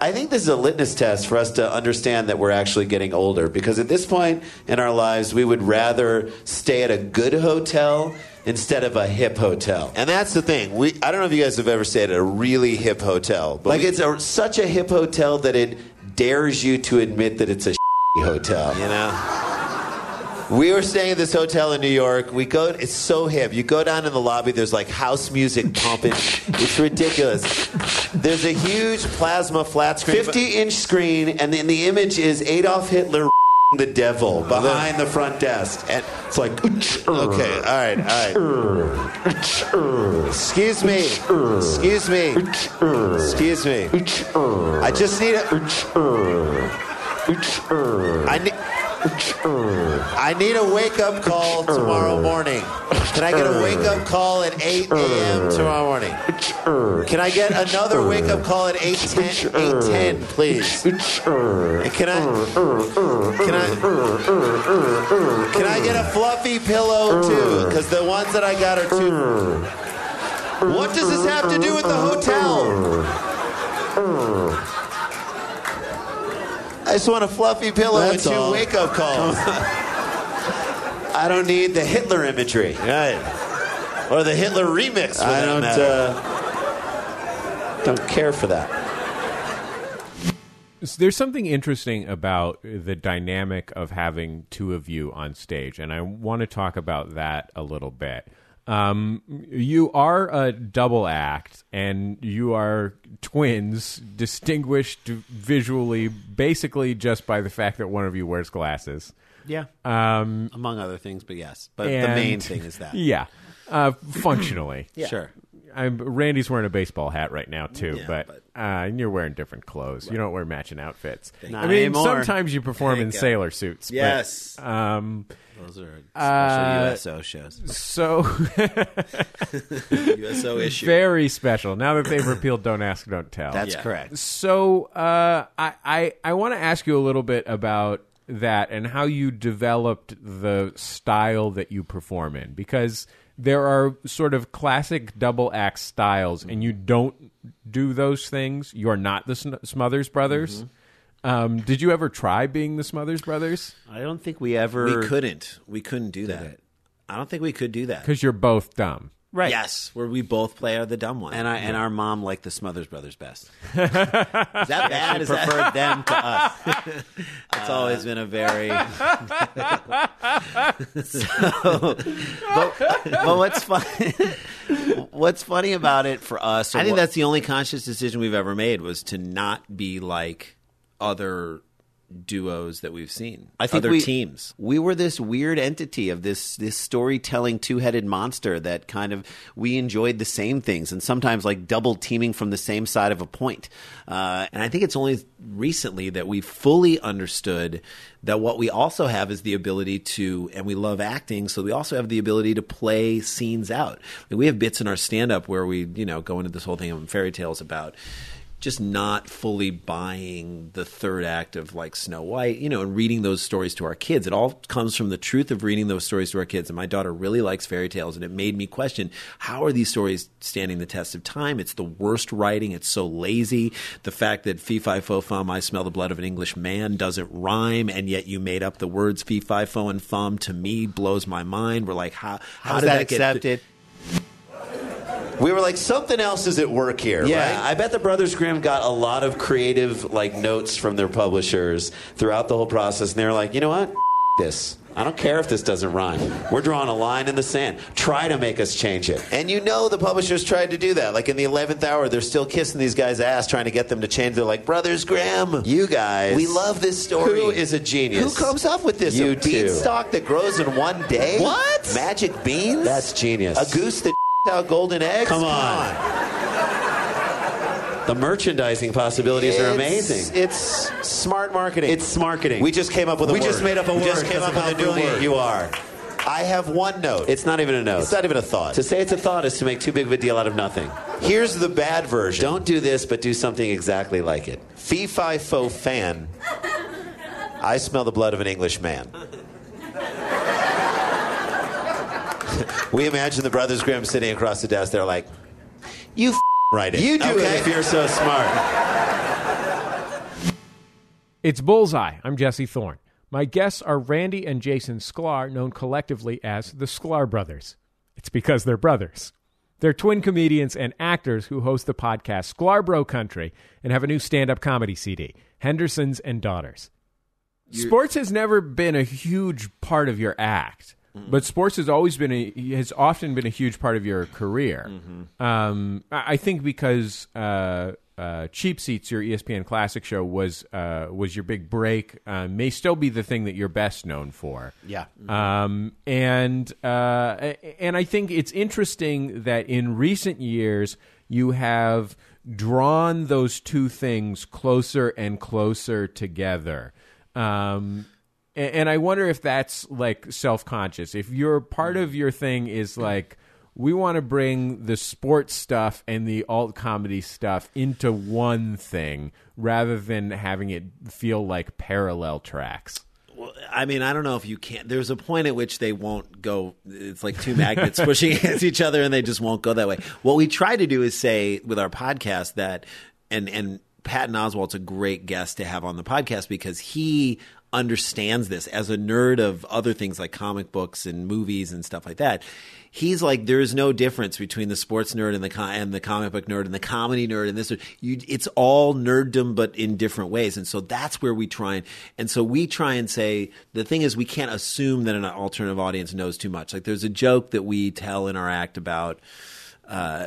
Speaker 11: I think this is a litmus test for us to understand that we're actually getting older because at this point in our lives, we would rather stay at a good hotel instead of a hip hotel. And that's the thing. We I don't know if you guys have ever stayed at a really hip hotel, but like it's a, such a hip hotel that it dares you to admit that it's a hotel, you know? We were staying at this hotel in New York. We go. It's so hip. You go down in the lobby. There's like house music pumping. It's ridiculous. There's a huge plasma flat screen, 50 inch screen, and then the image is Adolf Hitler *laughs* the devil behind the front desk. And it's like, okay, all right, all right. Excuse me. Excuse me. Excuse me. I just need a. I need. I need a wake up call tomorrow morning. Can I get a wake up call at 8 a.m. tomorrow morning? Can I get another wake up call at 8:10? 8:10, please. And can I? Can I? Can I get a fluffy pillow too? Because the ones that I got are too. What does this have to do with the hotel? I just want a fluffy pillow
Speaker 12: That's
Speaker 11: and two
Speaker 12: all.
Speaker 11: wake up calls. I don't need the Hitler imagery. Right. Or the Hitler remix.
Speaker 12: I don't,
Speaker 11: matter. Uh, don't care for that.
Speaker 4: So there's something interesting about the dynamic of having two of you on stage, and I want to talk about that a little bit. Um, you are a double act, and you are twins, distinguished visually, basically just by the fact that one of you wears glasses.
Speaker 12: Yeah.
Speaker 4: Um,
Speaker 12: Among other things, but yes. But the
Speaker 4: and-
Speaker 12: main thing is that. *laughs*
Speaker 4: Yeah, uh, functionally. *laughs*
Speaker 12: Sure.
Speaker 4: I'm, Randy's wearing a baseball hat right now too,
Speaker 12: Yeah,
Speaker 4: but,
Speaker 12: but-
Speaker 4: uh, and you're wearing different clothes. You don't wear matching outfits.
Speaker 12: Not
Speaker 4: I mean,
Speaker 12: anymore.
Speaker 4: sometimes you perform in
Speaker 12: Thank God.
Speaker 4: sailor suits. but,
Speaker 12: Yes.
Speaker 4: um,
Speaker 12: Those are special
Speaker 4: Uh,
Speaker 12: USO shows.
Speaker 4: so *laughs*
Speaker 12: USO *laughs* issue.
Speaker 4: very special. Now that they've repealed "Don't Ask, Don't Tell."
Speaker 12: That's correct.
Speaker 4: So uh, I I, I want to ask you a little bit about that and how you developed the style that you perform in because there are sort of classic double act styles and you don't do those things. You're not the Sn- Smothers Brothers. Um, did you ever try being the Smothers Brothers?
Speaker 12: I don't think we ever.
Speaker 13: We couldn't. We couldn't do that. I don't think we could do that.
Speaker 4: Because you're both dumb.
Speaker 12: Right.
Speaker 13: Yes, where we both play are the dumb one.
Speaker 12: And I and our mom liked the Smothers Brothers best. *laughs*
Speaker 13: Is that bad?
Speaker 12: She
Speaker 13: Is that-
Speaker 12: preferred *laughs* them to us. *laughs*
Speaker 13: It's always been a very.
Speaker 12: so, but, but what's funny? What's funny about it for us?
Speaker 13: I think
Speaker 12: what-
Speaker 13: that's the only conscious decision we've ever made was to not be like other
Speaker 12: duos that we've seen.
Speaker 11: I think
Speaker 12: other
Speaker 11: we,
Speaker 12: teams.
Speaker 11: We were this weird entity of this this storytelling two headed monster that kind of we enjoyed the same things and sometimes like double teaming from the same side of a point.
Speaker 12: Uh, and I think it's only recently that we fully understood that what we also have is the ability to, and we love acting, so we also have the ability to play scenes out. I mean, we have bits in our stand up where we, you know, go into this whole thing of fairy tales about just not fully buying the third act of like Snow White, you know, and reading those stories to our kids. It all comes from the truth of reading those stories to our kids. And my daughter really likes fairy tales, and it made me question how are these stories standing the test of time? It's the worst writing. It's so lazy. The fact that fee fi fo fum, I smell the blood of an English man doesn't rhyme, and yet you made up the words fee fi fo and fum to me blows my mind. We're like, how, how
Speaker 11: How's
Speaker 12: did
Speaker 11: that
Speaker 12: that, get
Speaker 11: accepted? We were like, something else is at work here.
Speaker 12: Yeah.
Speaker 11: right? I bet the Brothers Grimm got a lot of creative like notes from their publishers throughout the whole process, and they were like, you know what? This. I don't care if this doesn't rhyme. We're drawing a line in the sand. Try to make us change it. And you know the publishers tried to do that. Like in the 11th hour, they're still kissing these guys' ass trying to get them to change. They're like, Brothers Grimm, you guys. We love this story. Who is a genius? Who comes up with this?
Speaker 12: You
Speaker 11: a beanstalk that grows in one day?
Speaker 12: What?
Speaker 11: Magic beans? That's genius. A goose that out golden eggs?
Speaker 12: Come on.
Speaker 11: The merchandising possibilities are amazing.
Speaker 12: It's smart marketing.
Speaker 11: It's marketing.
Speaker 12: We just came up with a
Speaker 11: we
Speaker 12: word.
Speaker 11: just made up a
Speaker 12: We
Speaker 11: word.
Speaker 12: just came up with
Speaker 11: how
Speaker 12: a new word.
Speaker 11: You are. I have one note. It's not even a note. It's not even a thought. To say it's a thought is to make too big of a deal out of nothing. Here's the bad version. Don't do this, but do something exactly like it. Fee fi fo fan. I smell the blood of an English man. *laughs* we imagine the Brothers Grimm sitting across the desk. They're like, "You f- write it. You do it if you're so smart."
Speaker 4: It's Bullseye. I'm Jesse Thorne. My guests are Randy and Jason Sklar, known collectively as the Sklar Brothers. It's because they're brothers. They're twin comedians and actors who host the podcast Sklarbro Country and have a new stand up comedy CD, Hendersons and Daughters. Sports has never been a huge part of your act, but sports has always been a has often been a huge part of your career. Um, I think because uh, uh, Cheap Seats, your ESPN Classic show, was uh, was your big break. Uh, may still be the thing that you're best known for.
Speaker 12: Yeah.
Speaker 4: Um, and uh, and I think it's interesting that in recent years you have drawn those two things closer and closer together. Um, and I wonder if that's like self conscious. If your part of your thing is like, we want to bring the sports stuff and the alt comedy stuff into one thing rather than having it feel like parallel tracks.
Speaker 12: Well, I mean, I don't know if you can't. There's a point at which they won't go. It's like two magnets *laughs* pushing against each other, and they just won't go that way. What we try to do is say with our podcast that, and and Patton Oswalt's a great guest to have on the podcast because he understands this as a nerd of other things like comic books and movies and stuff like that. He's like, there's no difference between the sports nerd and the co- and the comic book nerd and the comedy nerd and this. You, it's all nerddom, but in different ways. And so that's where we try and and so we try and say the thing is we can't assume that an alternative audience knows too much. Like there's a joke that we tell in our act about. Uh,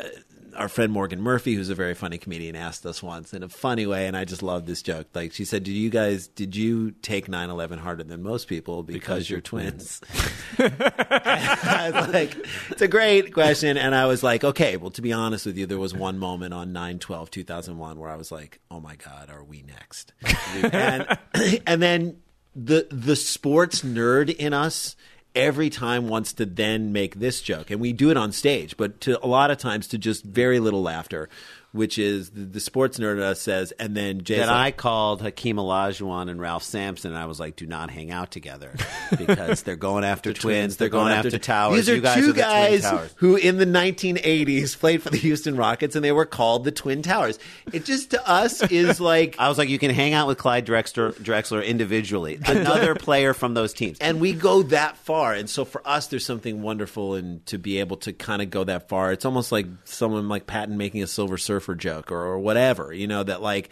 Speaker 12: our friend Morgan Murphy, who's a very funny comedian, asked us once in a funny way, and I just love this joke. Like she said, "Did you guys did you take 9/11 harder than most people because, you're twins?" *laughs* I was like, "It's a great question," and I was like, "Okay, well, to be honest with you, there was one moment on 9/12/2001 where I was like, "Oh my God, are we next?" *laughs* and *clears throat* and then the the sports nerd in us every time wants to then make this joke. And we do it on stage but to a lot of times to just very little laughter which is the, the sports nerd in us says and then Jay's
Speaker 11: that
Speaker 12: like,
Speaker 11: I called Hakeem Olajuwon and Ralph Sampson, and I was like, "Do not hang out together *laughs* because they're going after twins. They're going, after, towers.
Speaker 12: These are
Speaker 11: you guys
Speaker 12: two
Speaker 11: are
Speaker 12: guys who, in the 1980s, *laughs* played for the Houston Rockets, and they were called the Twin Towers. It just to us is *laughs* like
Speaker 11: I was like, you can hang out with Clyde Drexler, Drexler individually, another player from those teams.
Speaker 12: and we go that far and so for us there's something wonderful in to be able to kind of go that far it's almost like someone like patton making a silver surfer joke or, or whatever you know that like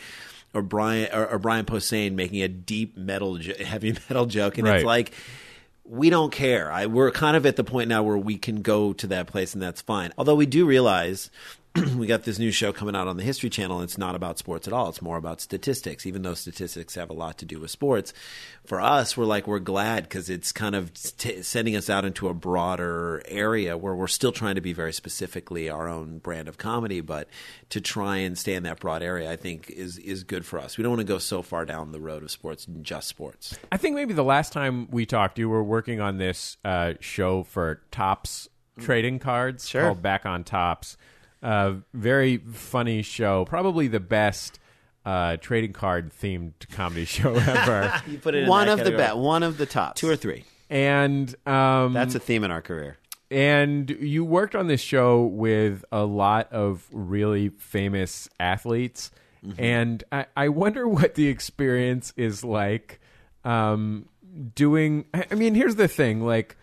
Speaker 12: or brian or, or brian posehn making a deep metal jo- *laughs* heavy metal joke. And
Speaker 4: Right.
Speaker 12: it's like we don't care. I, we're kind of at the point now where we can go to that place and that's fine. Although we do realize *clears throat* we got this new show coming out on the History Channel. And it's not about sports at all. It's more about statistics, even though statistics have a lot to do with sports. For us, we're like we're glad because it's kind of t- sending us out into a broader area where we're still trying to be very specifically our own brand of comedy, but to try and stay in that broad area, I think is is good for us. We don't want to go so far down the road of sports, just sports.
Speaker 4: I think maybe the last time we talked, you were working on this uh, show for Tops trading cards
Speaker 12: Sure.
Speaker 4: called Back on Tops. Uh, very funny show, probably the best uh, trading card themed comedy *laughs* show ever.
Speaker 12: You put it in
Speaker 13: one
Speaker 12: that
Speaker 13: of the
Speaker 12: category.
Speaker 13: best, one of the top
Speaker 12: two or three.
Speaker 4: and um,
Speaker 13: That's a theme in our career.
Speaker 4: and you worked on this show with a lot of really famous athletes and I, I wonder what the experience is like um, doing I I mean here's the thing like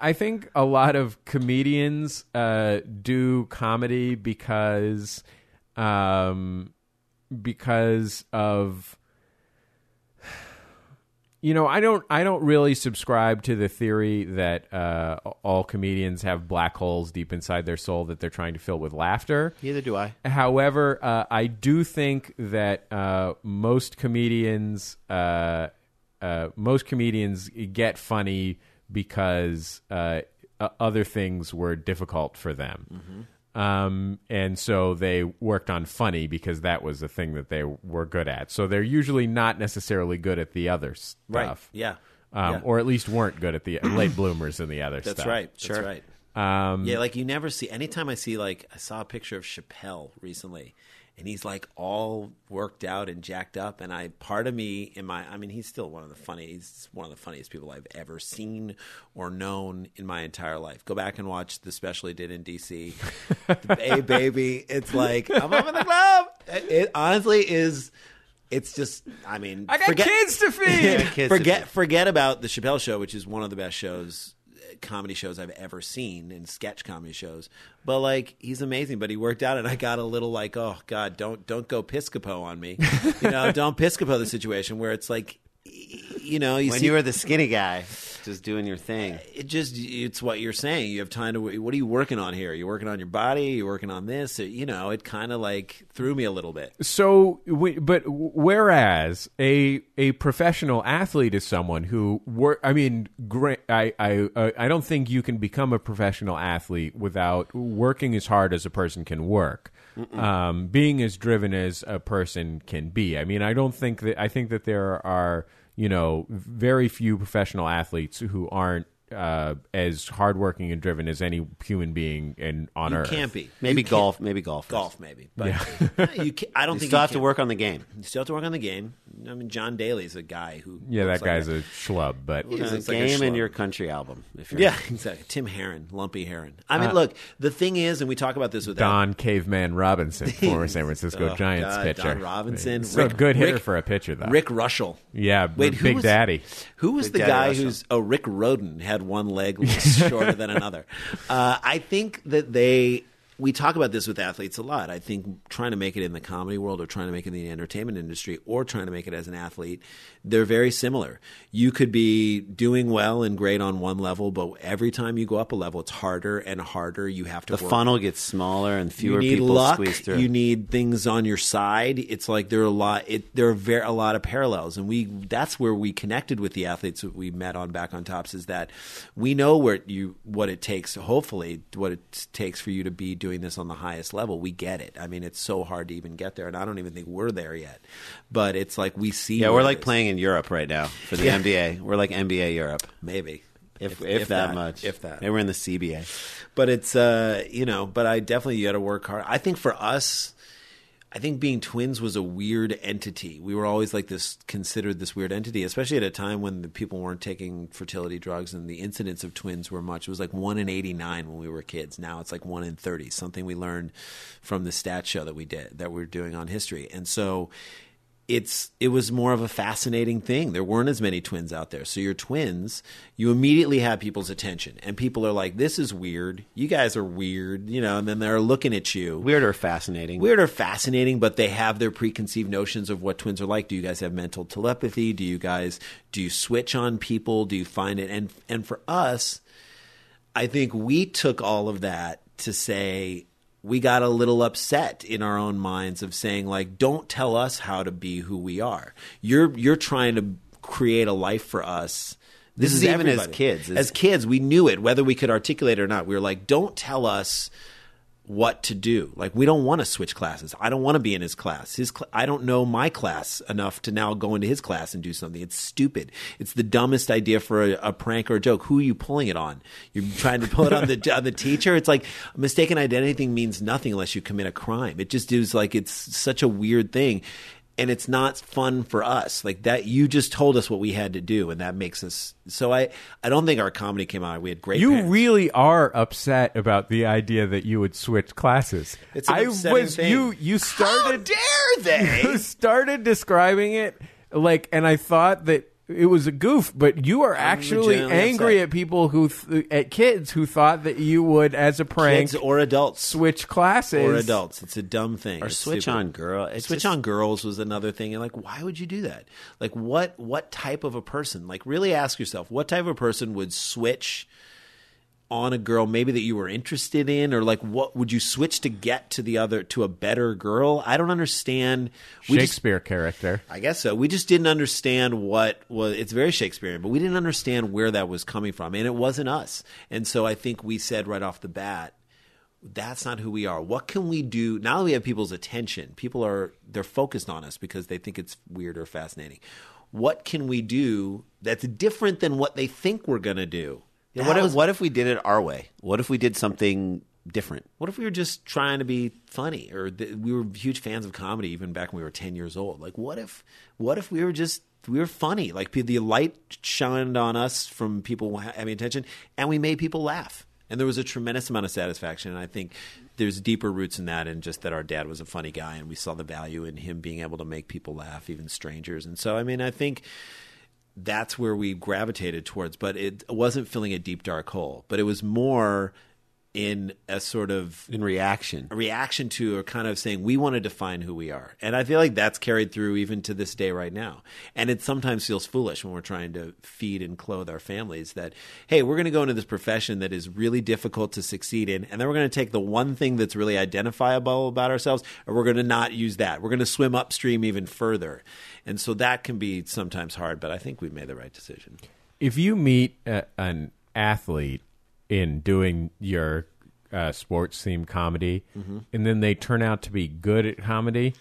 Speaker 4: I think a lot of comedians uh, do comedy because um, because of you know, I don't. I don't really subscribe to the theory that uh, all comedians have black holes deep inside their soul that they're trying to fill with laughter.
Speaker 13: Neither do I.
Speaker 4: However, uh, I do think that uh, most comedians, uh, uh, most comedians get funny because uh, uh, other things were difficult for them. Um, and so they worked on funny because that was the thing that they were good at. So they're usually not necessarily good at the other stuff.
Speaker 12: Right. Yeah.
Speaker 4: Um,
Speaker 12: Yeah.
Speaker 4: Or at least weren't good at the *clears throat* late bloomers and the other
Speaker 12: That's
Speaker 4: stuff.
Speaker 12: right. That's right.
Speaker 4: Um,
Speaker 12: Yeah, like you never see. Anytime I see, like, I saw a picture of Chappelle recently, and he's like all worked out and jacked up. And I, part of me, in my, I mean, he's still one of the funniest, he's one of the funniest people I've ever seen or known in my entire life. Go back and watch the special he did in DC. hey, *laughs* baby, it's like I'm up in the club. It, it honestly is. It's just, I mean,
Speaker 4: I got kids to feed. *laughs*
Speaker 13: Kids to
Speaker 12: forget forget about the Chappelle Show, which is one of the best shows, comedy shows I've ever seen, and sketch comedy shows. But like, he's amazing. But he worked out, and I got a little like, oh God, don't don't go Piscopo on me, you know, *laughs* don't Piscopo the situation where it's like, you know, you
Speaker 13: when
Speaker 12: see,
Speaker 13: you were the skinny guy, just doing your thing.
Speaker 12: it just it's what you're saying. You have time to. What are you working on here? You're working on your body. You're working on this. You know, it kind of like threw me a little bit.
Speaker 4: So, but whereas a a professional athlete is someone who work, I mean, great. I I uh, I don't think you can become a professional athlete without working as hard as a person can work, um, being as driven as a person can be. I mean, I don't think that I think that there are you know very few professional athletes who aren't. Uh, as hardworking and driven as any human being in on
Speaker 12: You
Speaker 4: earth.
Speaker 12: can't be.
Speaker 13: Maybe
Speaker 12: You can't-
Speaker 13: golf, maybe golf.
Speaker 12: Golf, maybe. But
Speaker 4: Yeah. *laughs*
Speaker 12: you can, I don't
Speaker 13: You
Speaker 12: think
Speaker 13: still
Speaker 12: you
Speaker 13: have to work on the game.
Speaker 12: You still have to work on the game. I mean, John Daly's a guy who.
Speaker 4: Yeah, that
Speaker 12: looks like
Speaker 4: guy's a schlub, but
Speaker 12: He's
Speaker 13: It's a
Speaker 12: It's like a
Speaker 13: game in your country album. If you're
Speaker 12: Yeah, *laughs* exactly. Tim Herron, Lumpy Herron. I mean,
Speaker 4: Uh,
Speaker 12: look, the thing is, and we talk about this with
Speaker 4: Don Caveman Robinson, *laughs* former San Francisco
Speaker 12: Oh,
Speaker 4: Giants
Speaker 12: God,
Speaker 4: pitcher.
Speaker 12: Don Robinson.
Speaker 4: So
Speaker 12: Rick-
Speaker 4: good hitter
Speaker 12: Rick-
Speaker 4: for a pitcher, though.
Speaker 12: Rick Reuschel.
Speaker 4: Yeah,
Speaker 12: Wait, who
Speaker 4: Big
Speaker 12: was-
Speaker 4: Daddy.
Speaker 12: Who was
Speaker 13: Big
Speaker 12: the
Speaker 13: Daddy
Speaker 12: guy
Speaker 13: Reuschel.
Speaker 12: who's? Oh, Rick Rhoden had one leg *laughs* shorter than another. *laughs* Uh, I think that they. We talk about this with athletes a lot. I think trying to make it in the comedy world, or trying to make it in the entertainment industry, or trying to make it as an athlete, they're very similar. You could be doing well and great on one level, but every time you go up a level, it's harder and harder. You have to
Speaker 13: the
Speaker 12: work
Speaker 13: funnel gets smaller and fewer people
Speaker 12: luck.
Speaker 13: squeeze through.
Speaker 12: You need things on your side. It's like there are a lot. It, there are very, a lot of parallels, and we that's where we connected with the athletes that we met on Back on Tops. Is that we know where you what it takes. Hopefully, what it takes for you to be doing this on the highest level. We get it. I mean, it's so hard to even get there, and I don't even think we're there yet. But it's like we see.
Speaker 13: yeah, we're like playing in Europe right now for the
Speaker 12: Yeah.
Speaker 13: NBA. We're like NBA Europe,
Speaker 12: maybe
Speaker 13: if if, that, much,
Speaker 12: if that.
Speaker 13: They were in the CBA.
Speaker 12: but it's uh you know but i definitely you got to work hard i think for us i think being twins was a weird entity. We were always like this considered this weird entity especially at a time when the people weren't taking fertility drugs and the incidence of twins were much. It was like 1 in 89 when we were kids. Now it's like 1 in 30 something we learned from the stat show that we did that we are doing on history. And so it's it was more of a fascinating thing. There weren't as many twins out there. So you're twins, you immediately have people's attention. And people are like, This is weird. You guys are weird, you know, and then they're looking at you.
Speaker 13: Weird or fascinating?
Speaker 12: Weird or fascinating, but they have their preconceived notions of what twins are like. Do you guys have mental telepathy? Do you guys do you switch on people? Do you find it and and for us, I think we took all of that to say we got a little upset in our own minds of saying like don't tell us how to be who we are. You're you're trying to create a life for us.
Speaker 13: This is even as kids.
Speaker 12: as kids we knew it whether we could articulate it or not. We were like don't tell us what to do. Like we don't want to switch classes. I don't want to be in his class. His cl- i don't know my class enough to now go into his class and do something. It's stupid. It's the dumbest idea for a, a prank or a joke. Who are you pulling it on? You're trying to pull it on the on the teacher? It's like mistaken identity means nothing unless you commit a crime. It just is like it's such a weird thing and it's not fun for us like that you just told us what we had to do and that makes us so i i don't think our comedy came out we had great
Speaker 4: You
Speaker 12: parents.
Speaker 4: really are upset about the idea that you would switch classes.
Speaker 12: It's an
Speaker 4: I was
Speaker 12: thing.
Speaker 4: you. You started.
Speaker 12: dare they? *laughs*
Speaker 4: You started describing it like, and I thought that it was a goof, but you are actually angry
Speaker 12: upset.
Speaker 4: at people who, th- at kids who thought that you would, as a prank,
Speaker 12: kids or adults
Speaker 4: switch classes
Speaker 12: or adults. It's a dumb thing.
Speaker 13: Or
Speaker 12: It's
Speaker 13: switch
Speaker 12: stupid.
Speaker 13: on girl. It's
Speaker 12: switch
Speaker 13: just-
Speaker 12: on girls was another thing. And like, why would you do that? Like, what what type of a person? Like, really ask yourself, what type of a person would switch on a girl maybe that you were interested in, or like, what would you switch to get to the other to a better girl? I don't understand. We just-
Speaker 4: Shakespeare character.
Speaker 12: I guess so. We just didn't understand what was. It's very Shakespearean, but we didn't understand where that was coming from, and it wasn't us. And so I think we said right off the bat, that's not who we are. What can we do now that we have people's attention? People are they're focused on us because they think it's weird or fascinating. What can we do that's different than what they think we're going to do?
Speaker 13: Yeah, what if what if we did it our way? What if we did something different?
Speaker 12: What if we were just trying to be funny, or th- we were huge fans of comedy even back when we were ten years old? Like, what if, what if we were just we were funny? Like the light shined on us from people having attention, and we made people laugh, and there was a tremendous amount of satisfaction. And I think there's deeper roots in that, and just that our dad was a funny guy, and we saw the value in him being able to make people laugh, even strangers. And so, I mean, I think that's where we gravitated towards. But it wasn't filling a deep dark hole. But it was more in a sort of
Speaker 13: In reaction.
Speaker 12: a reaction to or kind of saying we want to define who we are. And I feel like that's carried through even to this day right now. And it sometimes feels foolish when we're trying to feed and clothe our families that, hey, we're going to go into this profession that is really difficult to succeed in. And then we're going to take the one thing that's really identifiable about ourselves and we're going to not use that. We're going to swim upstream even further. And so that can be sometimes hard, but I think we've made the right decision.
Speaker 4: if you meet a, an athlete in doing your uh, sports themed comedy
Speaker 12: Mhm.
Speaker 4: and then they turn out to be good at comedy,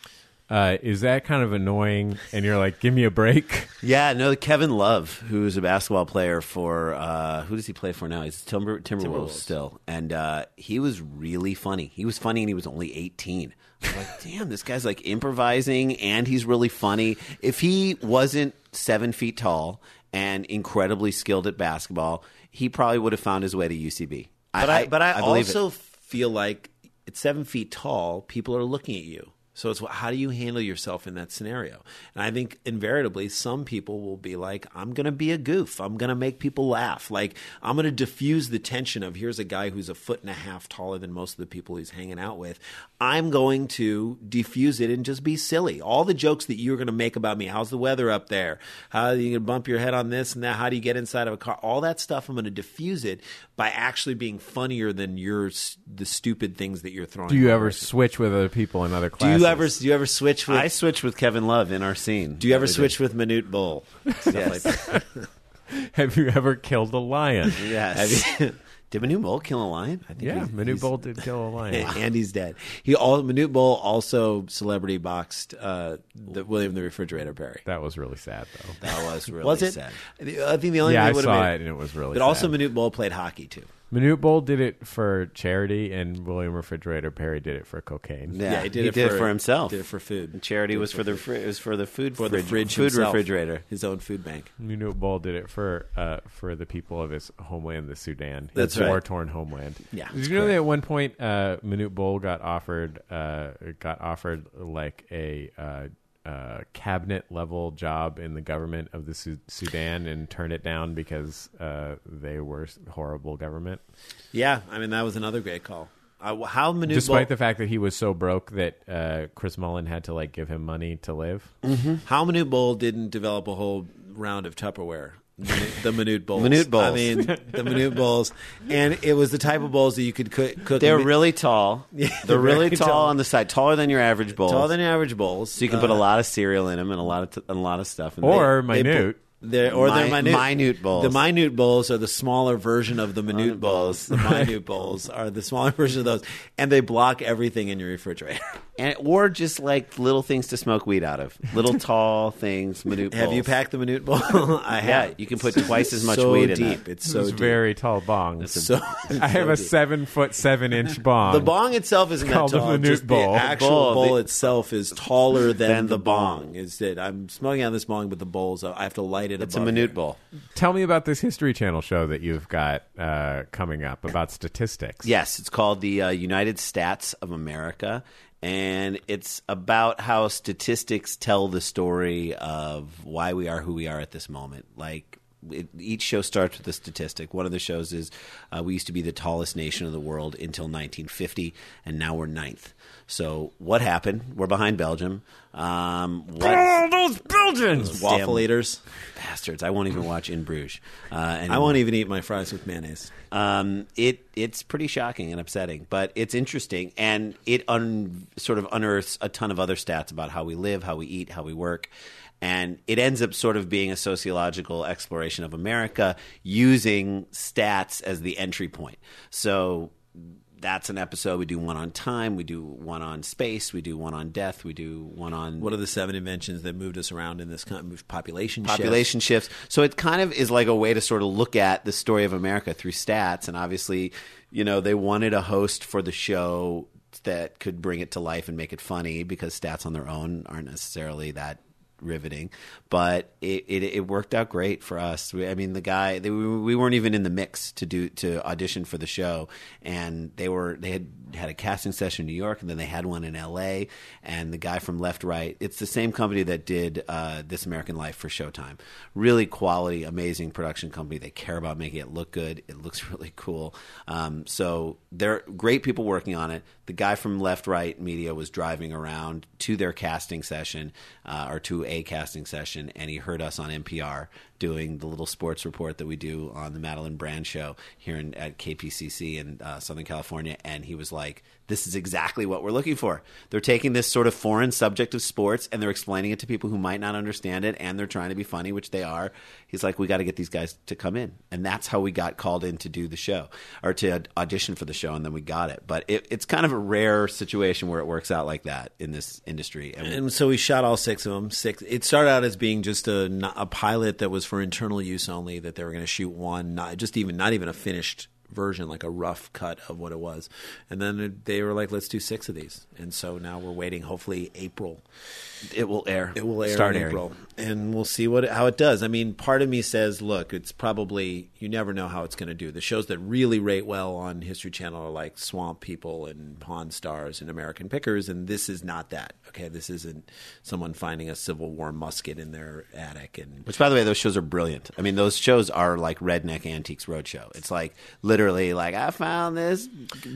Speaker 4: uh, is that kind of annoying? And you're like, give me a break. *laughs*
Speaker 13: Yeah, no, Kevin Love, who's a basketball player for uh, who does he play for now? He's Timber, Timberwolves,
Speaker 12: Timberwolves.
Speaker 13: still, and uh, he was really funny. He was funny, and he was only eighteen. I'm like, *laughs* damn, this guy's like improvising, and he's really funny. If he wasn't seven feet tall and incredibly skilled at basketball, he probably would have found his way to UCB.
Speaker 12: But I, but I,
Speaker 13: it.
Speaker 12: also feel like at seven feet tall, people are looking at you. So it's how do you handle yourself in that scenario? And I think invariably, some people will be like, "I'm going to be a goof. I'm going to make people laugh. Like I'm going to diffuse the tension of here's a guy who's a foot and a half taller than most of the people he's hanging out with. I'm going to diffuse it and just be silly. All the jokes that you're going to make about me. How's the weather up there? How are you going to bump your head on this and that? How do you get inside of a car? All that stuff. I'm going to diffuse it by actually being funnier than your the stupid things that you're throwing.
Speaker 4: Do you ever switch with other people in other classes?
Speaker 12: You ever? Do you ever switch with?
Speaker 13: I switched with Kevin Love in our scene.
Speaker 12: do you ever switch with Manute Bol?
Speaker 13: Yes.
Speaker 12: like. *laughs*
Speaker 4: Have you ever killed a lion?
Speaker 13: Yes.
Speaker 12: Have you- *laughs*
Speaker 13: Did Manute Bol kill a lion? I think
Speaker 4: yeah,
Speaker 13: he's-
Speaker 4: Manu
Speaker 13: he's-
Speaker 4: Bowl did kill a lion. *laughs*
Speaker 12: and he's dead. He all Manute Bol also celebrity boxed uh, the William the Refrigerator Perry.
Speaker 4: That was really sad, though.
Speaker 13: That was really
Speaker 12: was it?
Speaker 13: sad.
Speaker 12: I think the only
Speaker 4: Yeah,
Speaker 12: thing
Speaker 4: I
Speaker 12: that would've
Speaker 4: saw
Speaker 12: made-
Speaker 4: it, and it was really
Speaker 12: But also,
Speaker 4: sad.
Speaker 12: Manute Bol played hockey too.
Speaker 4: Manute Bol did it for charity, and William Refrigerator Perry did it for cocaine.
Speaker 13: Yeah,
Speaker 12: Yeah,
Speaker 13: he
Speaker 12: he
Speaker 13: did,
Speaker 12: did
Speaker 13: it,
Speaker 12: it
Speaker 13: for,
Speaker 12: for-
Speaker 13: himself.
Speaker 12: did it for food.
Speaker 13: And charity
Speaker 12: Did it
Speaker 13: was
Speaker 12: for
Speaker 13: for the
Speaker 12: food.
Speaker 13: fri- it was for the food
Speaker 12: For the
Speaker 13: fridge-
Speaker 12: fridge
Speaker 13: food
Speaker 12: himself.
Speaker 13: refrigerator.
Speaker 12: his own food bank.
Speaker 4: Manute Bol did it for uh, for the people of his homeland, the Sudan.
Speaker 12: That's
Speaker 4: his
Speaker 12: right.
Speaker 4: war torn homeland.
Speaker 12: Yeah,
Speaker 4: Did
Speaker 12: that's
Speaker 4: you know
Speaker 12: correct.
Speaker 4: that at one point, uh, Manute Bol got offered uh, got offered like a uh, uh, cabinet level job in the government of the Su- Sudan and turned it down because uh, they were horrible government.
Speaker 12: Yeah, I mean that was another great call. Uh, how
Speaker 4: Despite the fact that he was so broke that uh, Chris Mullin had to like give him money to live.
Speaker 12: how Manute Bol didn't develop a whole round of Tupperware the minute bowls.
Speaker 13: Minute bowls.
Speaker 12: I mean, the minute *laughs* bowls, and it was the type of bowls that you could cook. cook
Speaker 13: They're really tall. *laughs*
Speaker 12: Yeah,
Speaker 13: they're really tall,
Speaker 12: tall.
Speaker 13: on the side, taller than your average bowls.
Speaker 12: Taller than your average bowls.
Speaker 13: So you can put a
Speaker 12: Uh,
Speaker 13: lot of cereal in them and a lot of t- and a lot of stuff. In
Speaker 4: Or
Speaker 13: they,
Speaker 4: minute.
Speaker 12: They're, or they're
Speaker 13: Mi-
Speaker 12: minute,
Speaker 13: minute bowls.
Speaker 12: The minute bowls are the smaller version of the minute bowls. The minute bowls are the smaller *laughs* version of those, and they block everything in your refrigerator. *laughs*
Speaker 13: and or just like little things to smoke weed out of. Little *laughs* tall things. Minute
Speaker 12: Have you packed the minute bowl? I
Speaker 13: Yeah,
Speaker 12: have.
Speaker 13: you can put twice as much
Speaker 12: so
Speaker 13: weed in
Speaker 12: deep.
Speaker 13: that.
Speaker 12: It's so
Speaker 4: It's
Speaker 12: deep.
Speaker 4: very tall bong.
Speaker 12: So-
Speaker 4: I have
Speaker 12: so
Speaker 4: a
Speaker 12: deep.
Speaker 4: seven foot seven inch bong.
Speaker 12: The bong itself isn't
Speaker 4: called
Speaker 12: tall.
Speaker 4: the minute
Speaker 12: just
Speaker 4: bowl.
Speaker 12: The actual
Speaker 13: Bowl,
Speaker 12: bowl
Speaker 13: the-
Speaker 12: itself is taller than,
Speaker 13: Than
Speaker 12: the
Speaker 13: the bong.
Speaker 12: bong. Is that I'm smoking on this bong, but the bowls I have to light it.
Speaker 13: It's a
Speaker 12: above
Speaker 13: minute
Speaker 12: here.
Speaker 13: bowl.
Speaker 4: Tell me about this History Channel show that you've got uh, coming up about statistics.
Speaker 13: Yes, it's called the uh, United Stats of America, and it's about how statistics tell the story of why we are who we are at this moment. Like it, each show starts with a statistic. One of the shows is uh, we used to be the tallest nation in the world until 1950, and now we're ninth. So what happened? We're behind Belgium. Um, what,
Speaker 4: Oh, those Belgians!
Speaker 12: Waffle
Speaker 13: Damn
Speaker 12: eaters.
Speaker 13: bastards! I won't even watch In Bruges. Uh,
Speaker 12: I won't even eat my fries with mayonnaise.
Speaker 13: Um, it it's pretty shocking and upsetting, but it's interesting, and it un, sort of unearths a ton of other stats about how we live, how we eat, how we work, and it ends up sort of being a sociological exploration of America using stats as the entry point. So that's an episode. We do one on time, we do one on space, we do one on death, we do one on
Speaker 12: What are the seven inventions that moved us around in this kind of population
Speaker 13: population shifts. So it kind of is like a way to sort of look at the story of America through stats. And obviously, you know, they wanted a host for the show that could bring it to life and make it funny because stats on their own aren't necessarily that riveting. But it, it, it worked out great for us. I mean, the guy they, we we weren't even in the mix to do to audition for the show, and they were they had had a casting session in New York, and then they had one in L.A. And the guy from Left Right, it's the same company that did uh, This American Life for Showtime. Really quality, amazing production company. They care about making it look good. It looks *laughs* really cool. Um, so they're great people working on it. The guy from Left Right Media was driving around to their casting session uh, or to a casting session, and he heard us on NPR doing the little sports report that we do on the Madeleine Brand Show here in, at KPCC in uh, Southern California, and he was like, "This is exactly what we're looking for." They're taking this sort of foreign subject of sports and they're explaining it to people who might not understand it, and they're trying to be funny, which they are. He's like, "We got to get these guys to come in," and that's how we got called in to do the show or to audition for the show, and then we got it. But it, it's kind of a rare situation where it works out like that in this industry, and
Speaker 12: And so we shot all six of them. Six. It started out as being just a, a pilot that was for internal use only. That they were going to shoot one, not just even not even a finished version, like a rough cut of what it was. And then they were like, "Let's do six of these." And so now we're waiting. Hopefully, April.
Speaker 13: it will air.
Speaker 12: It will air
Speaker 13: Start
Speaker 12: in
Speaker 13: airing.
Speaker 12: April, and we'll see what how it does. I mean, part of me says, look, it's probably you never know how it's going to do. The shows that really rate well on History Channel are like Swamp People and Pawn Stars and American Pickers, and this is not that. Okay, this isn't someone finding a Civil War musket in their attic and
Speaker 13: Which, by the way, those shows are brilliant. I mean, those shows are like Redneck Antiques Roadshow. It's like literally like I found this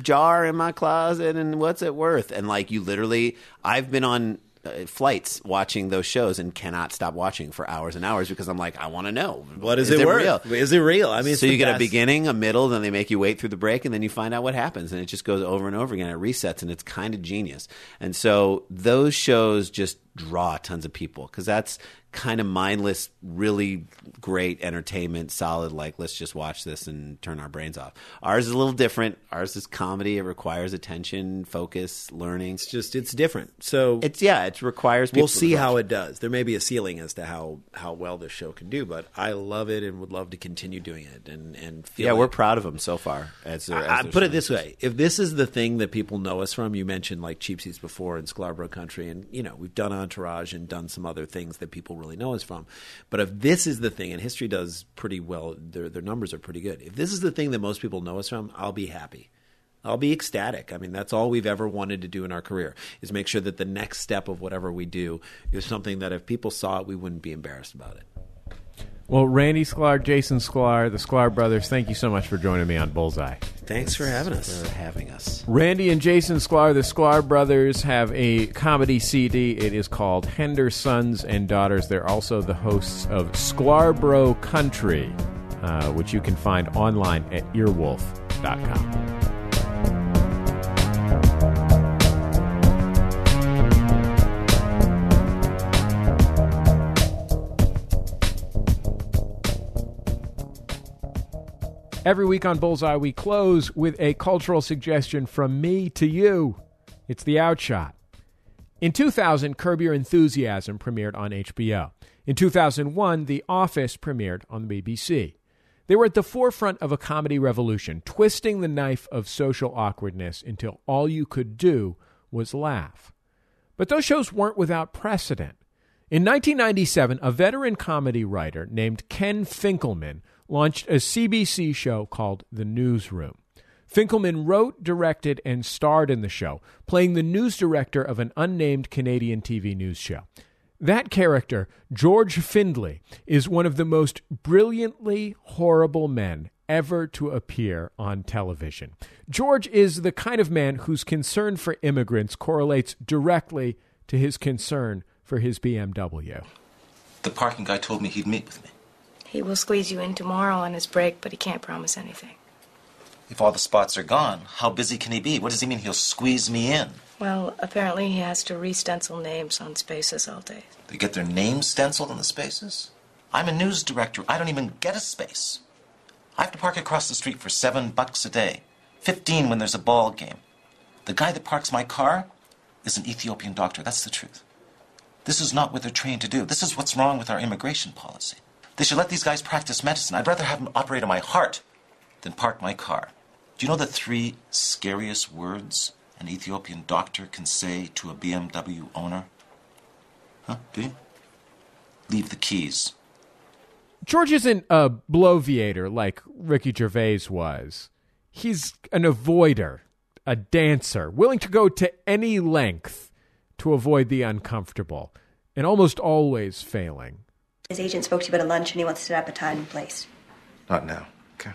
Speaker 13: jar in my closet, and what's it worth? And like you literally, I've been on uh, flights watching those shows and cannot stop watching for hours and hours because I'm like, I want to know
Speaker 12: What is it worth?
Speaker 13: Real?
Speaker 12: Is it real? I mean,
Speaker 13: so you get a beginning, a middle, then they make you wait through the break, and then you find out what happens, and it just goes over and over again. It resets, and it's kind of genius. And so those shows just draw tons of people because that's kind of mindless, really great entertainment, solid. Like let's just watch this and turn our brains off. Ours is a little different. Ours is comedy. It requires attention, focus, learning. It's
Speaker 12: just it's different. So
Speaker 13: it's yeah, it requires. People
Speaker 12: We'll see how it does. There may be a ceiling as to how how well this show can do, but I love it and would love to continue doing it. And and feel
Speaker 13: Yeah,
Speaker 12: like-
Speaker 13: we're proud of them so far. As, their- as
Speaker 12: I, I put it this way: if this is the thing that people know us from, you mentioned like Cheap Seats before in Scarborough Country, and you know we've done Entourage and done some other things that people really know us from. But if this is the thing, and history does pretty well, their their numbers are pretty good. If this is the thing that most people know us from, I'll be happy. I'll be ecstatic. I mean, that's all we've ever wanted to do in our career is make sure that the next step of whatever we do is something that if people saw it, we wouldn't be embarrassed about it.
Speaker 4: Well, Randy Sklar, Jason Sklar, the Sklar brothers, thank you so much for joining me on Bullseye.
Speaker 12: Thanks for having us.
Speaker 13: For having us.
Speaker 4: Randy and Jason Sklar, the Sklar brothers, have a comedy CD. It is called Hendersons and Daughters. They're also the hosts of Sklarbro Country, uh, which you can find online at earwolf.com. Every week on Bullseye, we close with a cultural suggestion from me to you. It's the outshot. In 2000, Curb Your Enthusiasm premiered on HBO. In 2001, The Office premiered on the BBC. They were at the forefront of a comedy revolution, twisting the knife of social awkwardness until all you could do was laugh. But those shows weren't without precedent. In 1997, a veteran comedy writer named Ken Finkelman launched a CBC show called The Newsroom. Finkelman wrote, directed, and starred in the show, playing the news director of an unnamed Canadian TV news show. That character, George Findlay, is one of the most brilliantly horrible men ever to appear on television. George is the kind of man whose concern for immigrants correlates directly to his concern for his BMW.
Speaker 14: The parking guy told me he'd meet with me.
Speaker 15: He will squeeze you in tomorrow on his break, but he can't promise anything.
Speaker 14: If all the spots are gone, how busy can he be? What does he mean he'll squeeze me in?
Speaker 15: Well, apparently he has to re-stencil names on spaces all day.
Speaker 14: They get their names stenciled on the spaces? I'm a news director. I don't even get a space. I have to park across the street for seven bucks a day, 15 when there's a ball game. The guy that parks my car is an Ethiopian doctor. That's the truth. This is not what they're trained to do. This is what's wrong with our immigration policy. They should let these guys practice medicine. I'd rather have them operate on my heart than park my car. Do you know the three scariest words an Ethiopian doctor can say to a BMW owner? Huh? Do you? Leave the keys.
Speaker 4: George isn't a bloviator like Ricky Gervais was. He's an avoider, a dancer, willing to go to any length to avoid the uncomfortable, and almost always failing.
Speaker 16: His agent spoke to you about a lunch and he wants to set up a time and place.
Speaker 17: Not now. Okay.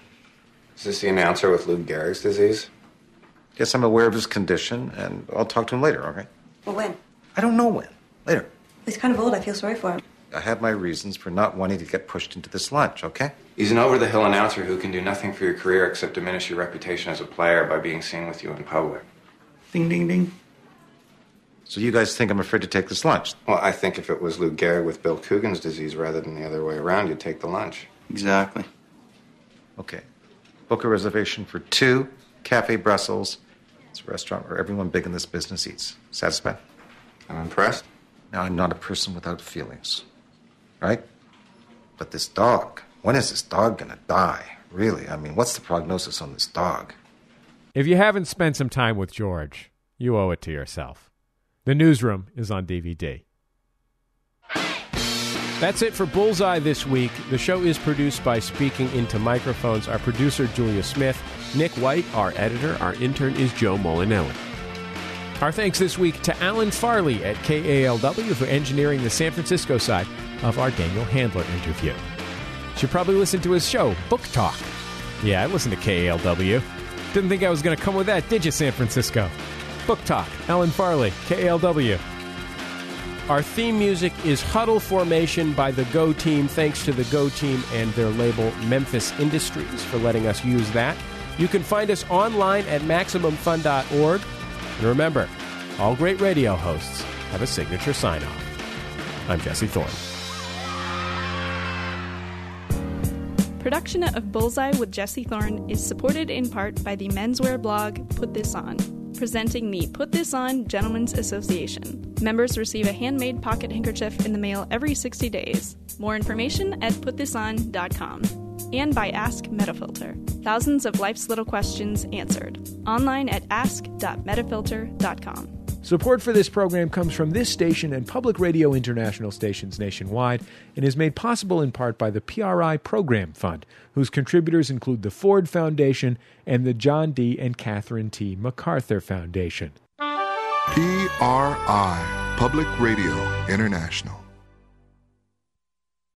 Speaker 17: Is this the announcer with Lou Gehrig's disease? Yes, I'm aware of his condition, and I'll talk to him later, okay?
Speaker 16: Well, when?
Speaker 17: I don't know when. Later.
Speaker 16: He's kind of old. I feel sorry for him.
Speaker 17: I have my reasons for not wanting to get pushed into this lunch, okay?
Speaker 18: He's an over the hill announcer who can do nothing for your career except diminish your reputation as a player by being seen with you in public.
Speaker 17: Ding, ding, ding. So you guys think I'm afraid to take this lunch?
Speaker 18: Well, I think if it was Lou Gehrig with Bill Coogan's disease rather than the other way around, you'd take the lunch.
Speaker 17: Exactly. Okay. Book a reservation for two, Cafe Brussels. It's a restaurant where everyone big in this business eats. Satisfied?
Speaker 18: I'm impressed.
Speaker 17: Now, I'm not a person without feelings, right? But this dog, when is this dog gonna die? Really? I mean, what's the prognosis on this dog?
Speaker 4: If you haven't spent some time with George, you owe it to yourself. The Newsroom is on DVD. That's it for Bullseye this week. The show is produced by Speaking Into Microphones. Our producer, Julia Smith. Nick White, our editor. Our intern is Joe Molinelli. Our thanks this week to Alan Farley at KALW for engineering the San Francisco side of our Daniel Handler interview. Should probably listen to his show, Book Talk. Yeah, I listened to KALW. Didn't think I was going to come with that, did you, San Francisco? Book Talk, Alan Farley, KLW. Our theme music is Huddle Formation by the Go Team. Thanks to the Go Team and their label Memphis Industries for letting us use that. You can find us online at MaximumFun.org. And remember, all great radio hosts have a signature sign off. I'm Jesse Thorne.
Speaker 7: Production of Bullseye with Jesse Thorne is supported in part by the menswear blog Put This On, presenting the Put This On Gentlemen's Association. Members receive a handmade pocket handkerchief in the mail every 60 days. More information at putthison.com. And by Ask Metafilter. Thousands of life's little questions answered. Online at ask.metafilter.com.
Speaker 4: Support for this program comes from this station and Public Radio International stations nationwide and is made possible in part by the PRI Program Fund, whose contributors include the Ford Foundation and the John D. and Catherine T. MacArthur Foundation.
Speaker 19: PRI, Public Radio International.